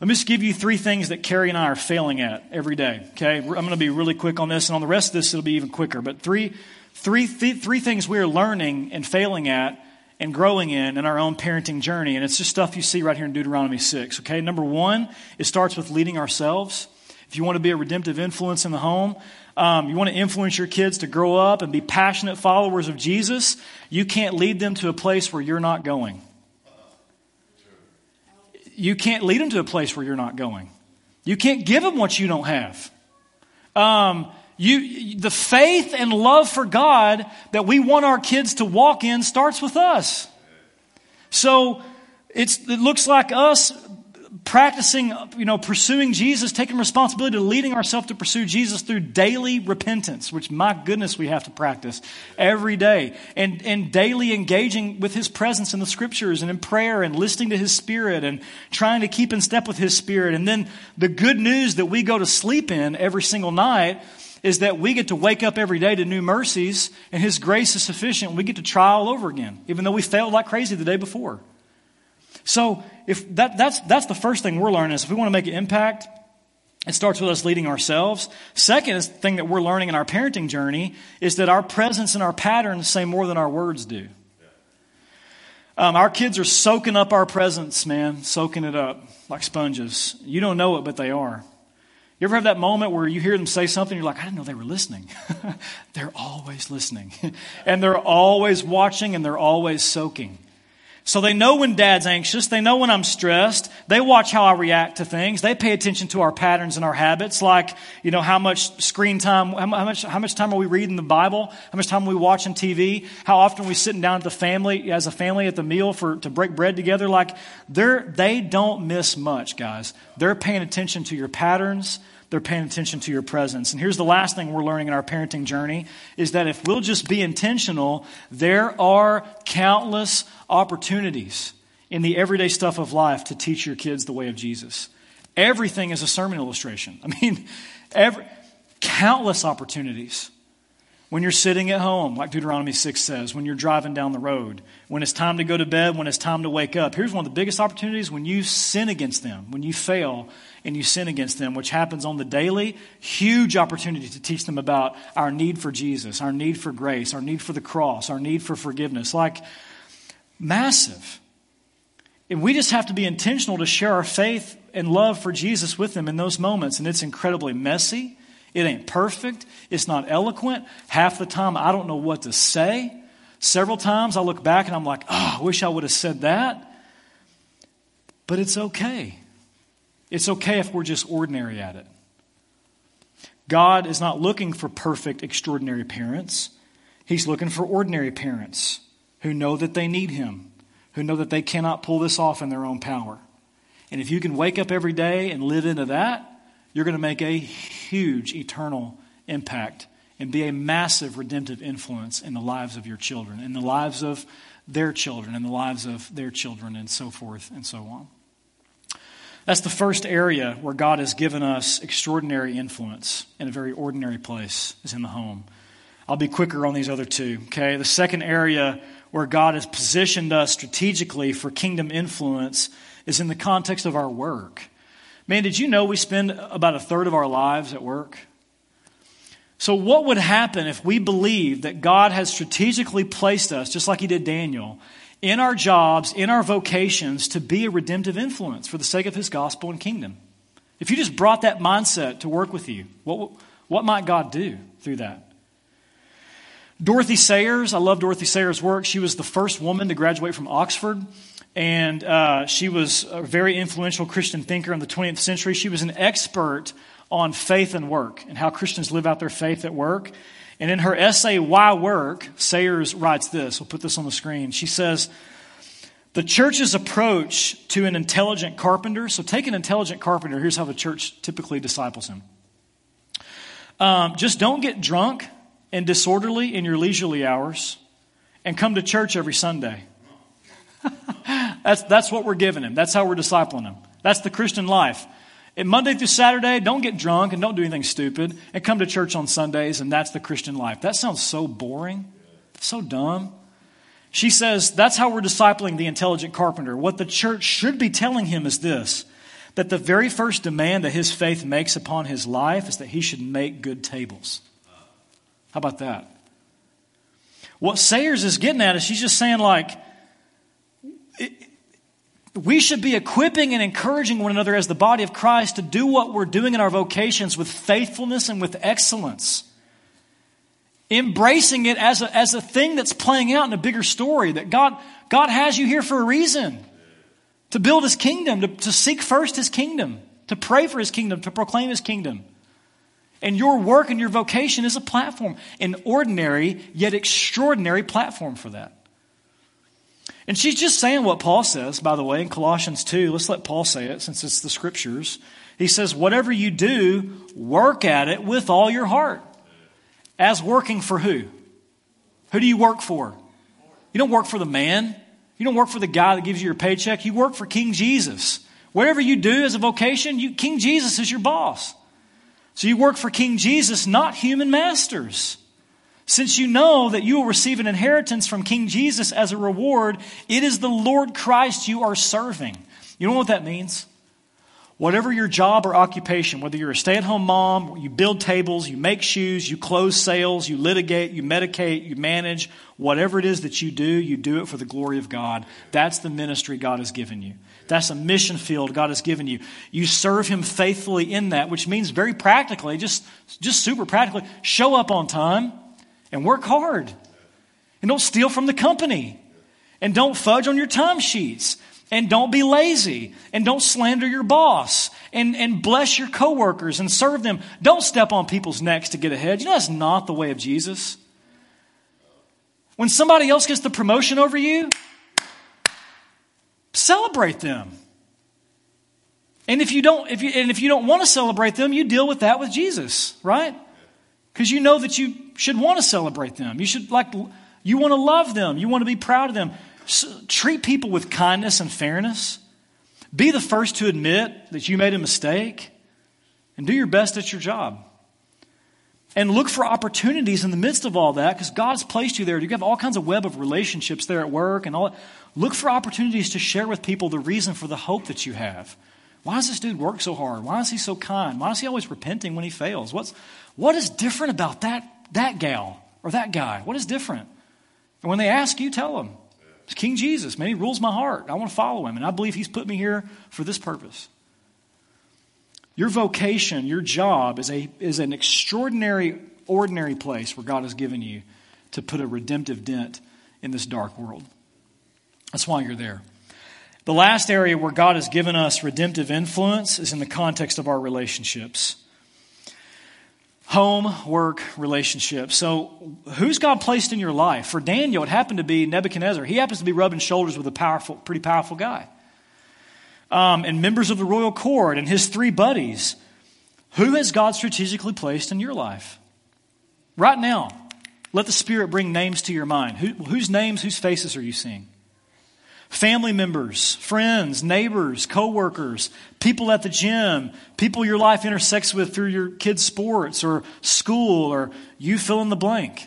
Let me just give you three things that Carrie and I are failing at every day. Okay, I'm going to be really quick on this, and on the rest of this, it'll be even quicker. But three, three, th- three things we are learning and failing at and growing in in our own parenting journey, and it's just stuff you see right here in Deuteronomy six. Okay, number one, it starts with leading ourselves. If you want to be a redemptive influence in the home, um, you want to influence your kids to grow up and be passionate followers of Jesus, you can't lead them to a place where you're not going you can't lead them to a place where you're not going. You can't give them what you don't have. Um, you, the faith and love for God that we want our kids to walk in starts with us. So it looks like us practicing, you know, pursuing Jesus, taking responsibility to leading ourselves to pursue Jesus through daily repentance, which my goodness we have to practice every day. And, and daily engaging with His presence in the scriptures and in prayer and listening to His Spirit and trying to keep in step with His Spirit. And then the good news that we go to sleep in every single night is that we get to wake up every day to new mercies and His grace is sufficient. We get to try all over again, even though we failed like crazy the day before. So if that, that's, that's the first thing we're learning is if we want to make an impact, it starts with us leading ourselves. Second thing that we're learning in our parenting journey is that our presence and our patterns say more than our words do. Um, our kids are soaking up our presence, man, soaking it up like sponges. You don't know it, but they are. You ever have that moment where you hear them say something, you're like, I didn't know they were listening. they're always listening. and they're always watching and they're always soaking. So they know when dad's anxious. They know when I'm stressed. They watch how I react to things. They pay attention to our patterns and our habits, like, you know, how much screen time, how much, how much time are we reading the Bible? How much time are we watching TV? How often are we sitting down at the family, as a family at the meal for, to break bread together? Like, they're, they don't miss much, guys. They're paying attention to your patterns they're paying attention to your presence. And here's the last thing we're learning in our parenting journey is that if we'll just be intentional, there are countless opportunities in the everyday stuff of life to teach your kids the way of Jesus. Everything is a sermon illustration. I mean, every, countless opportunities. When you're sitting at home, like Deuteronomy 6 says, when you're driving down the road, when it's time to go to bed, when it's time to wake up. Here's one of the biggest opportunities when you sin against them, when you fail and you sin against them, which happens on the daily, huge opportunity to teach them about our need for Jesus, our need for grace, our need for the cross, our need for forgiveness. Like, massive. And we just have to be intentional to share our faith and love for Jesus with them in those moments. And it's incredibly messy. It ain't perfect. It's not eloquent. Half the time, I don't know what to say. Several times, I look back and I'm like, oh, I wish I would have said that. But it's okay. It's okay if we're just ordinary at it. God is not looking for perfect, extraordinary parents. He's looking for ordinary parents who know that they need Him, who know that they cannot pull this off in their own power. And if you can wake up every day and live into that, you're going to make a huge eternal impact and be a massive redemptive influence in the lives of your children, in the lives of their children, in the lives of their children, and so forth and so on. That's the first area where God has given us extraordinary influence in a very ordinary place, is in the home. I'll be quicker on these other two, okay? The second area where God has positioned us strategically for kingdom influence is in the context of our work. Man, did you know we spend about a third of our lives at work? So, what would happen if we believed that God has strategically placed us, just like He did Daniel, in our jobs, in our vocations, to be a redemptive influence for the sake of His gospel and kingdom. If you just brought that mindset to work with you, what, what might God do through that? Dorothy Sayers, I love Dorothy Sayers' work. She was the first woman to graduate from Oxford, and uh, she was a very influential Christian thinker in the 20th century. She was an expert on faith and work and how Christians live out their faith at work. And in her essay, Why Work, Sayers writes this. We'll put this on the screen. She says, The church's approach to an intelligent carpenter, so take an intelligent carpenter, here's how the church typically disciples him. Um, just don't get drunk and disorderly in your leisurely hours and come to church every Sunday. that's, that's what we're giving him. That's how we're discipling him. That's the Christian life. And Monday through Saturday, don't get drunk and don't do anything stupid and come to church on Sundays, and that's the Christian life. That sounds so boring, so dumb. She says that's how we're discipling the intelligent carpenter. What the church should be telling him is this that the very first demand that his faith makes upon his life is that he should make good tables. How about that? What Sayers is getting at is she's just saying, like, it, we should be equipping and encouraging one another as the body of Christ to do what we're doing in our vocations with faithfulness and with excellence. Embracing it as a, as a thing that's playing out in a bigger story, that God, God has you here for a reason to build his kingdom, to, to seek first his kingdom, to pray for his kingdom, to proclaim his kingdom. And your work and your vocation is a platform, an ordinary yet extraordinary platform for that. And she's just saying what Paul says, by the way, in Colossians 2. Let's let Paul say it since it's the scriptures. He says, Whatever you do, work at it with all your heart. As working for who? Who do you work for? You don't work for the man. You don't work for the guy that gives you your paycheck. You work for King Jesus. Whatever you do as a vocation, you, King Jesus is your boss. So you work for King Jesus, not human masters. Since you know that you will receive an inheritance from King Jesus as a reward, it is the Lord Christ you are serving. You know what that means? Whatever your job or occupation, whether you're a stay at home mom, you build tables, you make shoes, you close sales, you litigate, you medicate, you manage, whatever it is that you do, you do it for the glory of God. That's the ministry God has given you. That's a mission field God has given you. You serve Him faithfully in that, which means very practically, just, just super practically, show up on time and work hard. And don't steal from the company. And don't fudge on your timesheets and don't be lazy. And don't slander your boss. And, and bless your coworkers and serve them. Don't step on people's necks to get ahead. You know that's not the way of Jesus. When somebody else gets the promotion over you, celebrate them. And if you don't, if you, and if you don't want to celebrate them, you deal with that with Jesus, right? Because you know that you should want to celebrate them. You should like, you want to love them. You want to be proud of them treat people with kindness and fairness. Be the first to admit that you made a mistake and do your best at your job. And look for opportunities in the midst of all that because God's placed you there. You have all kinds of web of relationships there at work and all. Look for opportunities to share with people the reason for the hope that you have. Why does this dude work so hard? Why is he so kind? Why is he always repenting when he fails? What's, what is different about that, that gal or that guy? What is different? And when they ask you, tell them. It's King Jesus, man. He rules my heart. I want to follow him, and I believe he's put me here for this purpose. Your vocation, your job is, a, is an extraordinary, ordinary place where God has given you to put a redemptive dent in this dark world. That's why you're there. The last area where God has given us redemptive influence is in the context of our relationships home, work, relationship. So, who's God placed in your life? For Daniel, it happened to be Nebuchadnezzar. He happens to be rubbing shoulders with a powerful, pretty powerful guy. Um, and members of the royal court and his three buddies. Who has God strategically placed in your life? Right now, let the Spirit bring names to your mind. Who, whose names, whose faces are you seeing? Family members, friends, neighbors, coworkers, people at the gym, people your life intersects with through your kids' sports or school or you fill in the blank.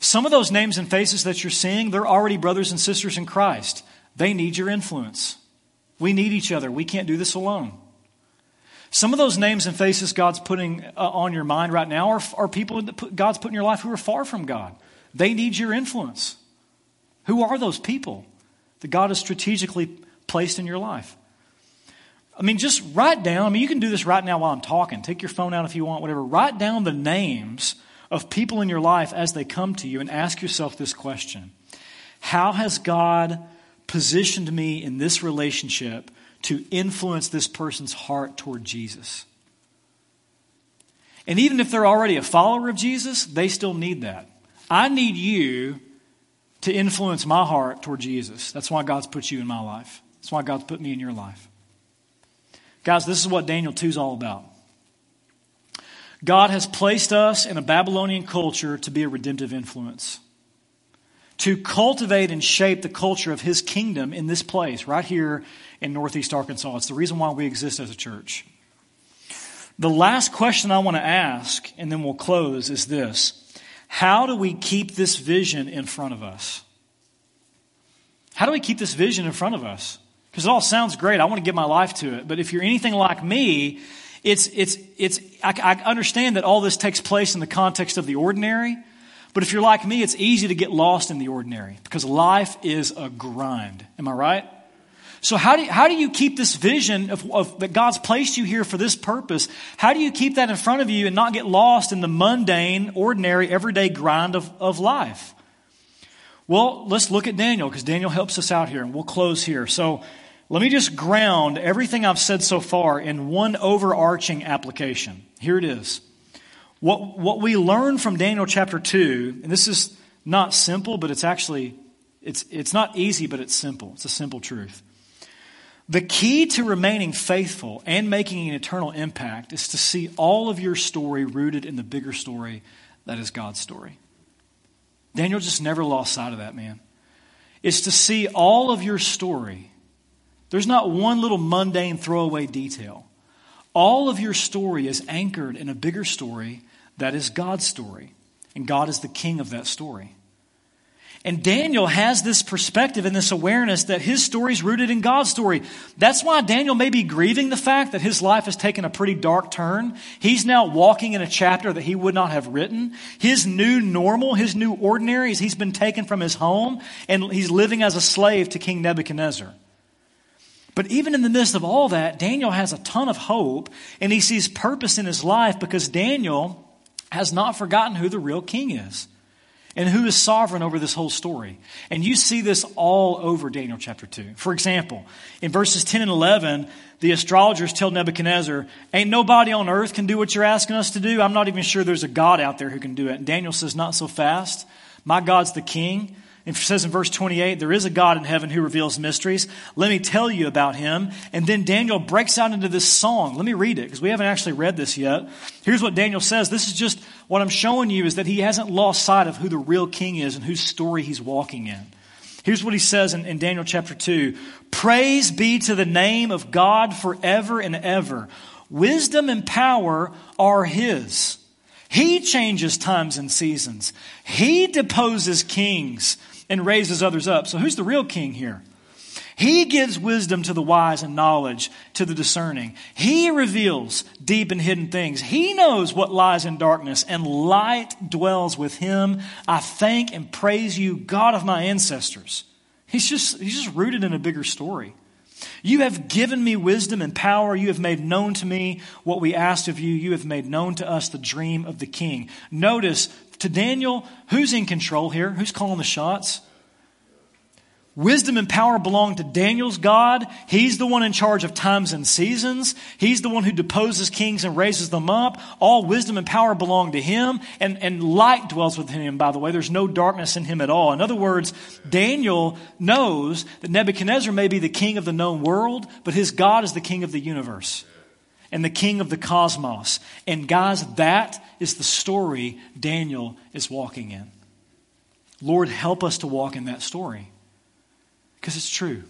Some of those names and faces that you're seeing, they're already brothers and sisters in Christ. They need your influence. We need each other. We can't do this alone. Some of those names and faces God's putting uh, on your mind right now are, are people that God's put in your life who are far from God. They need your influence. Who are those people? That God has strategically placed in your life. I mean, just write down, I mean, you can do this right now while I'm talking. Take your phone out if you want, whatever. Write down the names of people in your life as they come to you and ask yourself this question How has God positioned me in this relationship to influence this person's heart toward Jesus? And even if they're already a follower of Jesus, they still need that. I need you to influence my heart toward Jesus. That's why God's put you in my life. That's why God's put me in your life. Guys, this is what Daniel 2 is all about. God has placed us in a Babylonian culture to be a redemptive influence, to cultivate and shape the culture of His kingdom in this place, right here in Northeast Arkansas. It's the reason why we exist as a church. The last question I want to ask, and then we'll close, is this How do we keep this vision in front of us? How do we keep this vision in front of us? Because it all sounds great. I want to give my life to it. But if you're anything like me, it's, it's, it's, I, I understand that all this takes place in the context of the ordinary. But if you're like me, it's easy to get lost in the ordinary because life is a grind. Am I right? So how do you, how do you keep this vision of, of, that God's placed you here for this purpose? How do you keep that in front of you and not get lost in the mundane, ordinary, everyday grind of, of life? Well, let's look at Daniel because Daniel helps us out here and we'll close here. So let me just ground everything I've said so far in one overarching application. Here it is. What, what we learn from Daniel chapter 2, and this is not simple, but it's actually, it's, it's not easy, but it's simple. It's a simple truth. The key to remaining faithful and making an eternal impact is to see all of your story rooted in the bigger story that is God's story. Daniel just never lost sight of that, man. It's to see all of your story there's not one little mundane throwaway detail. All of your story is anchored in a bigger story that is God's story. And God is the king of that story. And Daniel has this perspective and this awareness that his story is rooted in God's story. That's why Daniel may be grieving the fact that his life has taken a pretty dark turn. He's now walking in a chapter that he would not have written. His new normal, his new ordinary is he's been taken from his home and he's living as a slave to King Nebuchadnezzar. But even in the midst of all that, Daniel has a ton of hope and he sees purpose in his life because Daniel has not forgotten who the real king is and who is sovereign over this whole story. And you see this all over Daniel chapter 2. For example, in verses 10 and 11, the astrologers tell Nebuchadnezzar, Ain't nobody on earth can do what you're asking us to do. I'm not even sure there's a God out there who can do it. And Daniel says, Not so fast. My God's the king. It says in verse 28, there is a God in heaven who reveals mysteries. Let me tell you about him. And then Daniel breaks out into this song. Let me read it because we haven't actually read this yet. Here's what Daniel says. This is just what I'm showing you is that he hasn't lost sight of who the real king is and whose story he's walking in. Here's what he says in, in Daniel chapter 2 Praise be to the name of God forever and ever. Wisdom and power are his. He changes times and seasons. He deposes kings and raises others up. So who's the real king here? He gives wisdom to the wise and knowledge to the discerning. He reveals deep and hidden things. He knows what lies in darkness, and light dwells with him. I thank and praise you, God of my ancestors. He's just, he's just rooted in a bigger story. You have given me wisdom and power. You have made known to me what we asked of you. You have made known to us the dream of the king. Notice to Daniel, who's in control here? Who's calling the shots? Wisdom and power belong to Daniel's God. He's the one in charge of times and seasons. He's the one who deposes kings and raises them up. All wisdom and power belong to him. And, and light dwells within him, by the way. There's no darkness in him at all. In other words, Daniel knows that Nebuchadnezzar may be the king of the known world, but his God is the king of the universe and the king of the cosmos. And guys, that is the story Daniel is walking in. Lord, help us to walk in that story. Because it's true.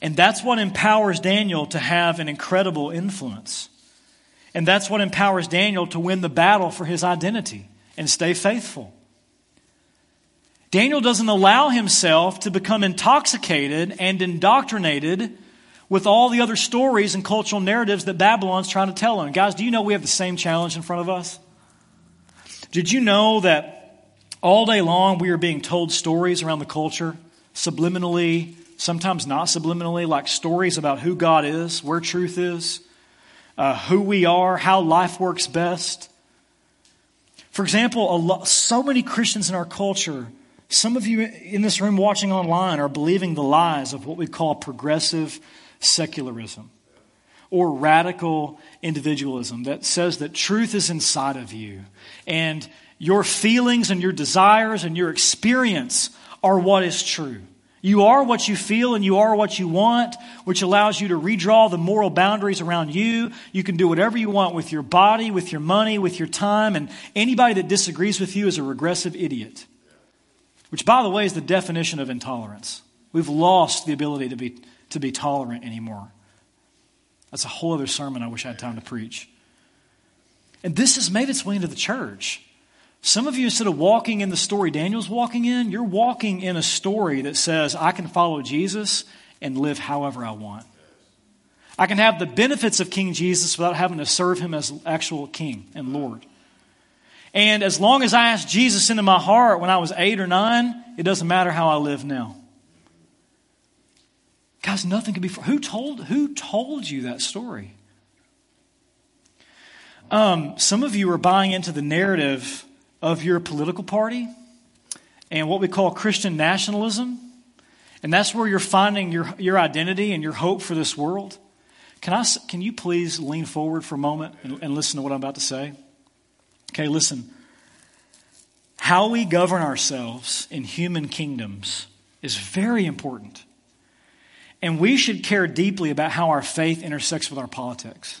And that's what empowers Daniel to have an incredible influence. And that's what empowers Daniel to win the battle for his identity and stay faithful. Daniel doesn't allow himself to become intoxicated and indoctrinated with all the other stories and cultural narratives that Babylon's trying to tell him. Guys, do you know we have the same challenge in front of us? Did you know that all day long we are being told stories around the culture subliminally, sometimes not subliminally, like stories about who God is, where truth is, uh, who we are, how life works best. For example, lot, so many Christians in our culture, some of you in this room watching online, are believing the lies of what we call progressive secularism or radical individualism that says that truth is inside of you and your feelings and your desires and your experience are what is true. You are what you feel and you are what you want, which allows you to redraw the moral boundaries around you. You can do whatever you want with your body, with your money, with your time, and anybody that disagrees with you is a regressive idiot. Which, by the way, is the definition of intolerance. We've lost the ability to be, to be tolerant anymore. That's a whole other sermon I wish I had time to preach. And this has made its way into the church. Some of you, instead of walking in the story Daniel's walking in, you're walking in a story that says, I can follow Jesus and live however I want. I can have the benefits of King Jesus without having to serve him as actual king and Lord. And as long as I asked Jesus into my heart when I was eight or nine, it doesn't matter how I live now. Guys, nothing can be. Who told? Who told you that story? Um, some of you are buying into the narrative of your political party and what we call Christian nationalism. And that's where you're finding your, your identity and your hope for this world. Can, I, can you please lean forward for a moment and, and listen to what I'm about to say? Okay, listen. How we govern ourselves in human kingdoms is very important. And we should care deeply about how our faith intersects with our politics.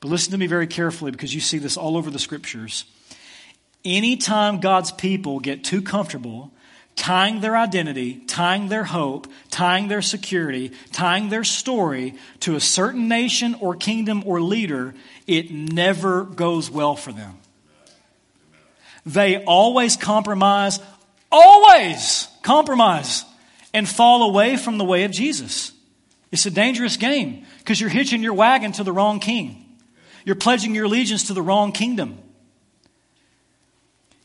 But listen to me very carefully because you see this all over the scriptures. Anytime God's people get too comfortable tying their identity, tying their hope, tying their security, tying their story to a certain nation or kingdom or leader, it never goes well for them. They always compromise, always compromise, and fall away from the way of Jesus. It's a dangerous game because you're hitching your wagon to the wrong king. You're pledging your allegiance to the wrong kingdom.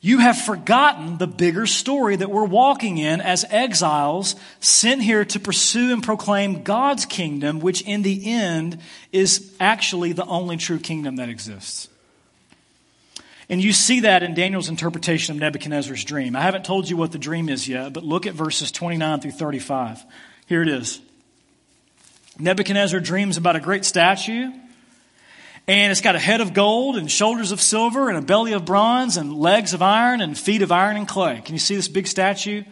You have forgotten the bigger story that we're walking in as exiles sent here to pursue and proclaim God's kingdom, which in the end is actually the only true kingdom that exists. And you see that in Daniel's interpretation of Nebuchadnezzar's dream. I haven't told you what the dream is yet, but look at verses 29 through 35. Here it is. Nebuchadnezzar dreams about a great statue and it's got a head of gold and shoulders of silver and a belly of bronze and legs of iron and feet of iron and clay. Can you see this big statue?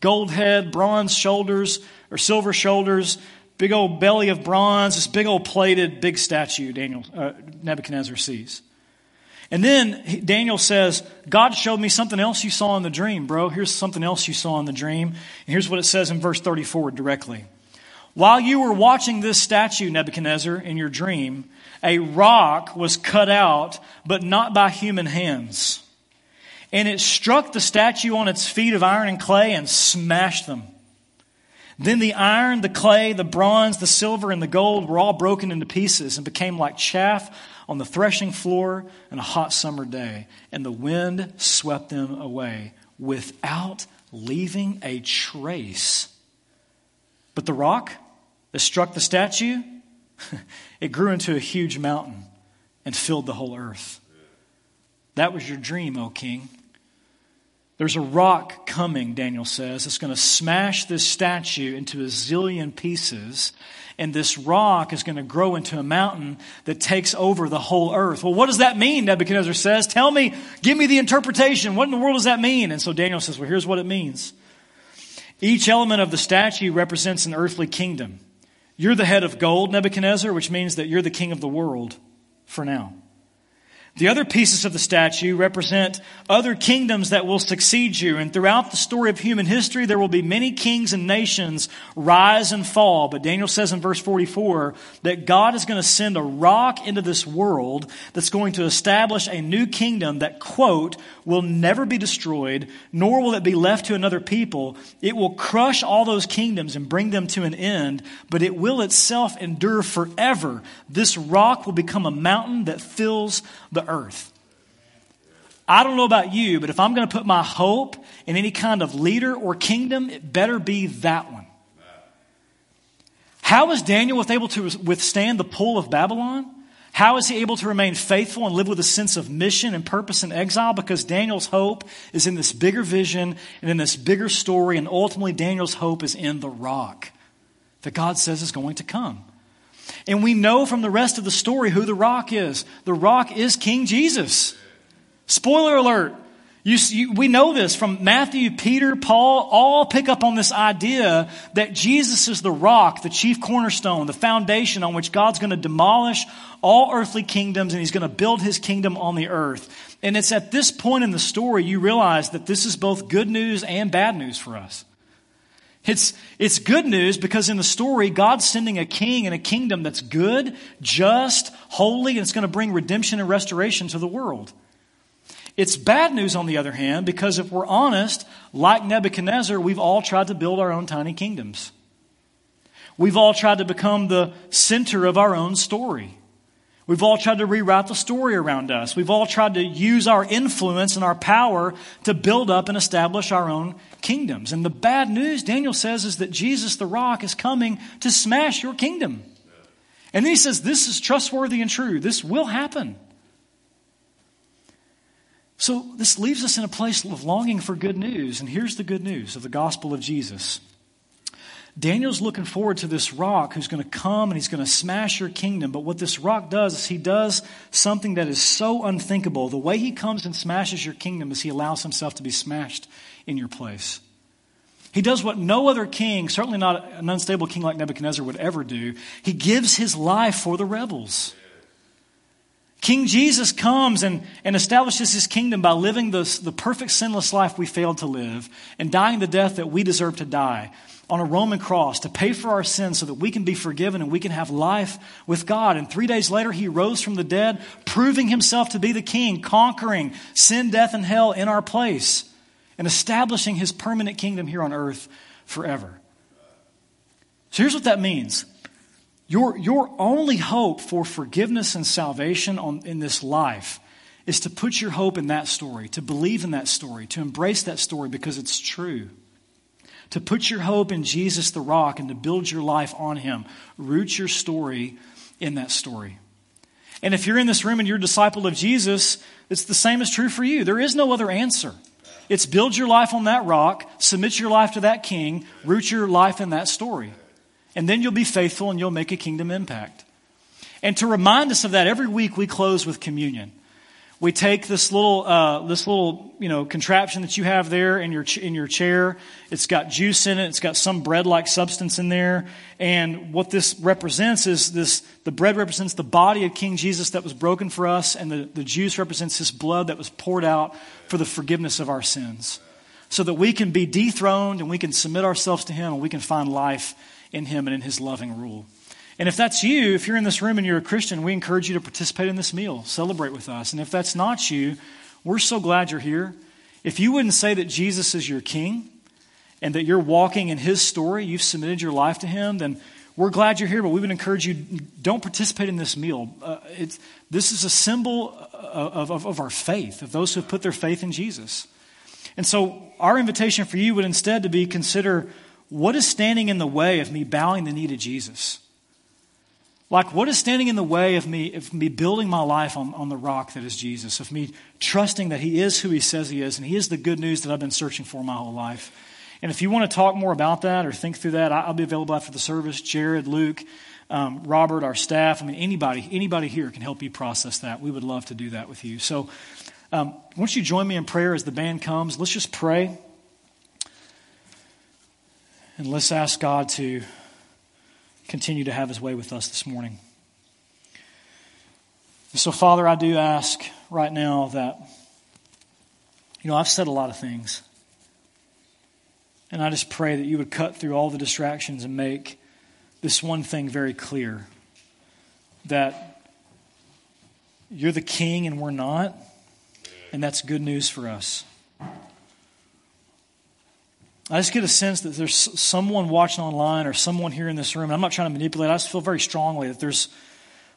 Gold head, bronze shoulders, or silver shoulders, big old belly of bronze, this big old plated big statue Daniel, uh, Nebuchadnezzar sees. And then Daniel says, God showed me something else you saw in the dream, bro. Here's something else you saw in the dream. And here's what it says in verse 34 directly. While you were watching this statue, Nebuchadnezzar, in your dream, a rock was cut out, but not by human hands. And it struck the statue on its feet of iron and clay and smashed them. Then the iron, the clay, the bronze, the silver, and the gold were all broken into pieces and became like chaff on the threshing floor in a hot summer day. And the wind swept them away without leaving a trace. But the rock that struck the statue, it grew into a huge mountain and filled the whole earth. That was your dream, O king. There's a rock coming, Daniel says. It's going to smash this statue into a zillion pieces. And this rock is going to grow into a mountain that takes over the whole earth. Well, what does that mean? Nebuchadnezzar says. Tell me, give me the interpretation. What in the world does that mean? And so Daniel says, Well, here's what it means. Each element of the statue represents an earthly kingdom. You're the head of gold, Nebuchadnezzar, which means that you're the king of the world for now. The other pieces of the statue represent other kingdoms that will succeed you. And throughout the story of human history, there will be many kings and nations rise and fall. But Daniel says in verse 44 that God is going to send a rock into this world that's going to establish a new kingdom that, quote, will never be destroyed, nor will it be left to another people. It will crush all those kingdoms and bring them to an end, but it will itself endure forever. This rock will become a mountain that fills the earth. I don't know about you, but if I'm going to put my hope in any kind of leader or kingdom, it better be that one. How is Daniel able to withstand the pull of Babylon? How is he able to remain faithful and live with a sense of mission and purpose in exile? Because Daniel's hope is in this bigger vision and in this bigger story, and ultimately, Daniel's hope is in the rock that God says is going to come. And we know from the rest of the story who the rock is. The rock is King Jesus. Spoiler alert You, you, we know this from Matthew, Peter, Paul, all pick up on this idea that Jesus is the rock, the chief cornerstone, the foundation on which God's going to demolish all earthly kingdoms and he's going to build his kingdom on the earth. And it's at this point in the story you realize that this is both good news and bad news for us. It's, it's good news because in the story, God's sending a king and a kingdom that's good, just, holy, and it's going to bring redemption and restoration to the world. It's bad news, on the other hand, because if we're honest, like Nebuchadnezzar, we've all tried to build our own tiny kingdoms. We've all tried to become the center of our own story. We've all tried to rewrite the story around us. We've all tried to use our influence and our power to build up and establish our own kingdoms. And the bad news, Daniel says, is that Jesus the rock is coming to smash your kingdom. And then he says, This is trustworthy and true. This will happen. So this leaves us in a place of longing for good news. And here's the good news of the gospel of Jesus. Daniel's looking forward to this rock who's going to come and he's going to smash your kingdom. But what this rock does is he does something that is so unthinkable. The way he comes and smashes your kingdom is he allows himself to be smashed in your place. He does what no other king, certainly not an unstable king like Nebuchadnezzar, would ever do. He gives his life for the rebels. King Jesus comes and, and establishes his kingdom by living the, the perfect sinless life we failed to live and dying the death that we deserve to die on a Roman cross to pay for our sins so that we can be forgiven and we can have life with God. And three days later, he rose from the dead, proving himself to be the king, conquering sin, death, and hell in our place and establishing his permanent kingdom here on earth forever. So here's what that means your, your only hope for forgiveness and salvation on, in this life is to put your hope in that story, to believe in that story, to embrace that story because it's true. To put your hope in Jesus the rock and to build your life on him. Root your story in that story. And if you're in this room and you're a disciple of Jesus, it's the same as true for you. There is no other answer. It's build your life on that rock, submit your life to that king, root your life in that story. And then you'll be faithful and you'll make a kingdom impact. And to remind us of that, every week we close with communion. We take this little, uh, this little, you know, contraption that you have there in your, ch- in your chair. It's got juice in it. It's got some bread-like substance in there. And what this represents is this, the bread represents the body of King Jesus that was broken for us, and the, the juice represents his blood that was poured out for the forgiveness of our sins. So that we can be dethroned and we can submit ourselves to him and we can find life in Him and in His loving rule. And if that's you, if you're in this room and you're a Christian, we encourage you to participate in this meal, celebrate with us. And if that's not you, we're so glad you're here. If you wouldn't say that Jesus is your King and that you're walking in His story, you've submitted your life to Him, then we're glad you're here, but we would encourage you don't participate in this meal. Uh, this is a symbol of, of, of our faith, of those who have put their faith in Jesus. And so, our invitation for you would instead to be consider what is standing in the way of me bowing the knee to Jesus? Like, what is standing in the way of me, of me building my life on, on the rock that is Jesus, of me trusting that He is who He says He is, and He is the good news that I've been searching for my whole life? And if you want to talk more about that or think through that, I'll be available after the service. Jared, Luke, um, Robert, our staff, I mean, anybody, anybody here can help you process that. We would love to do that with you. So, um, once you join me in prayer as the band comes, let's just pray. And let's ask God to continue to have his way with us this morning. So, Father, I do ask right now that, you know, I've said a lot of things. And I just pray that you would cut through all the distractions and make this one thing very clear that you're the king and we're not. And that's good news for us. I just get a sense that there's someone watching online or someone here in this room. And I'm not trying to manipulate. I just feel very strongly that there's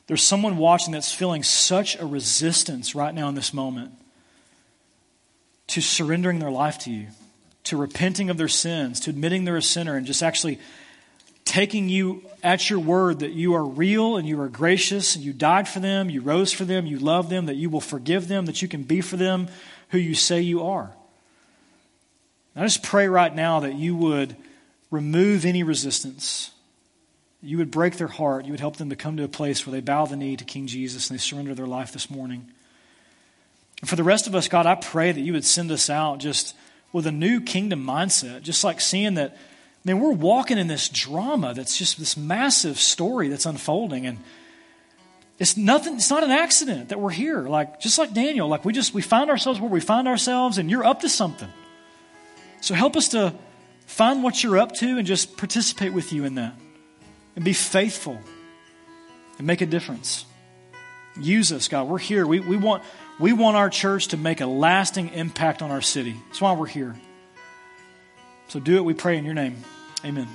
there's someone watching that's feeling such a resistance right now in this moment to surrendering their life to you, to repenting of their sins, to admitting they're a sinner, and just actually taking you at your word that you are real and you are gracious and you died for them, you rose for them, you love them, that you will forgive them, that you can be for them who you say you are. I just pray right now that you would remove any resistance. You would break their heart. You would help them to come to a place where they bow the knee to King Jesus and they surrender their life this morning. And for the rest of us, God, I pray that you would send us out just with a new kingdom mindset, just like seeing that, man, we're walking in this drama that's just this massive story that's unfolding. And it's nothing, it's not an accident that we're here. Like, just like Daniel, like we just, we find ourselves where we find ourselves and you're up to something. So help us to find what you're up to and just participate with you in that and be faithful and make a difference. Use us, God. We're here. We, we, want, we want our church to make a lasting impact on our city. That's why we're here. So do it, we pray in your name. Amen.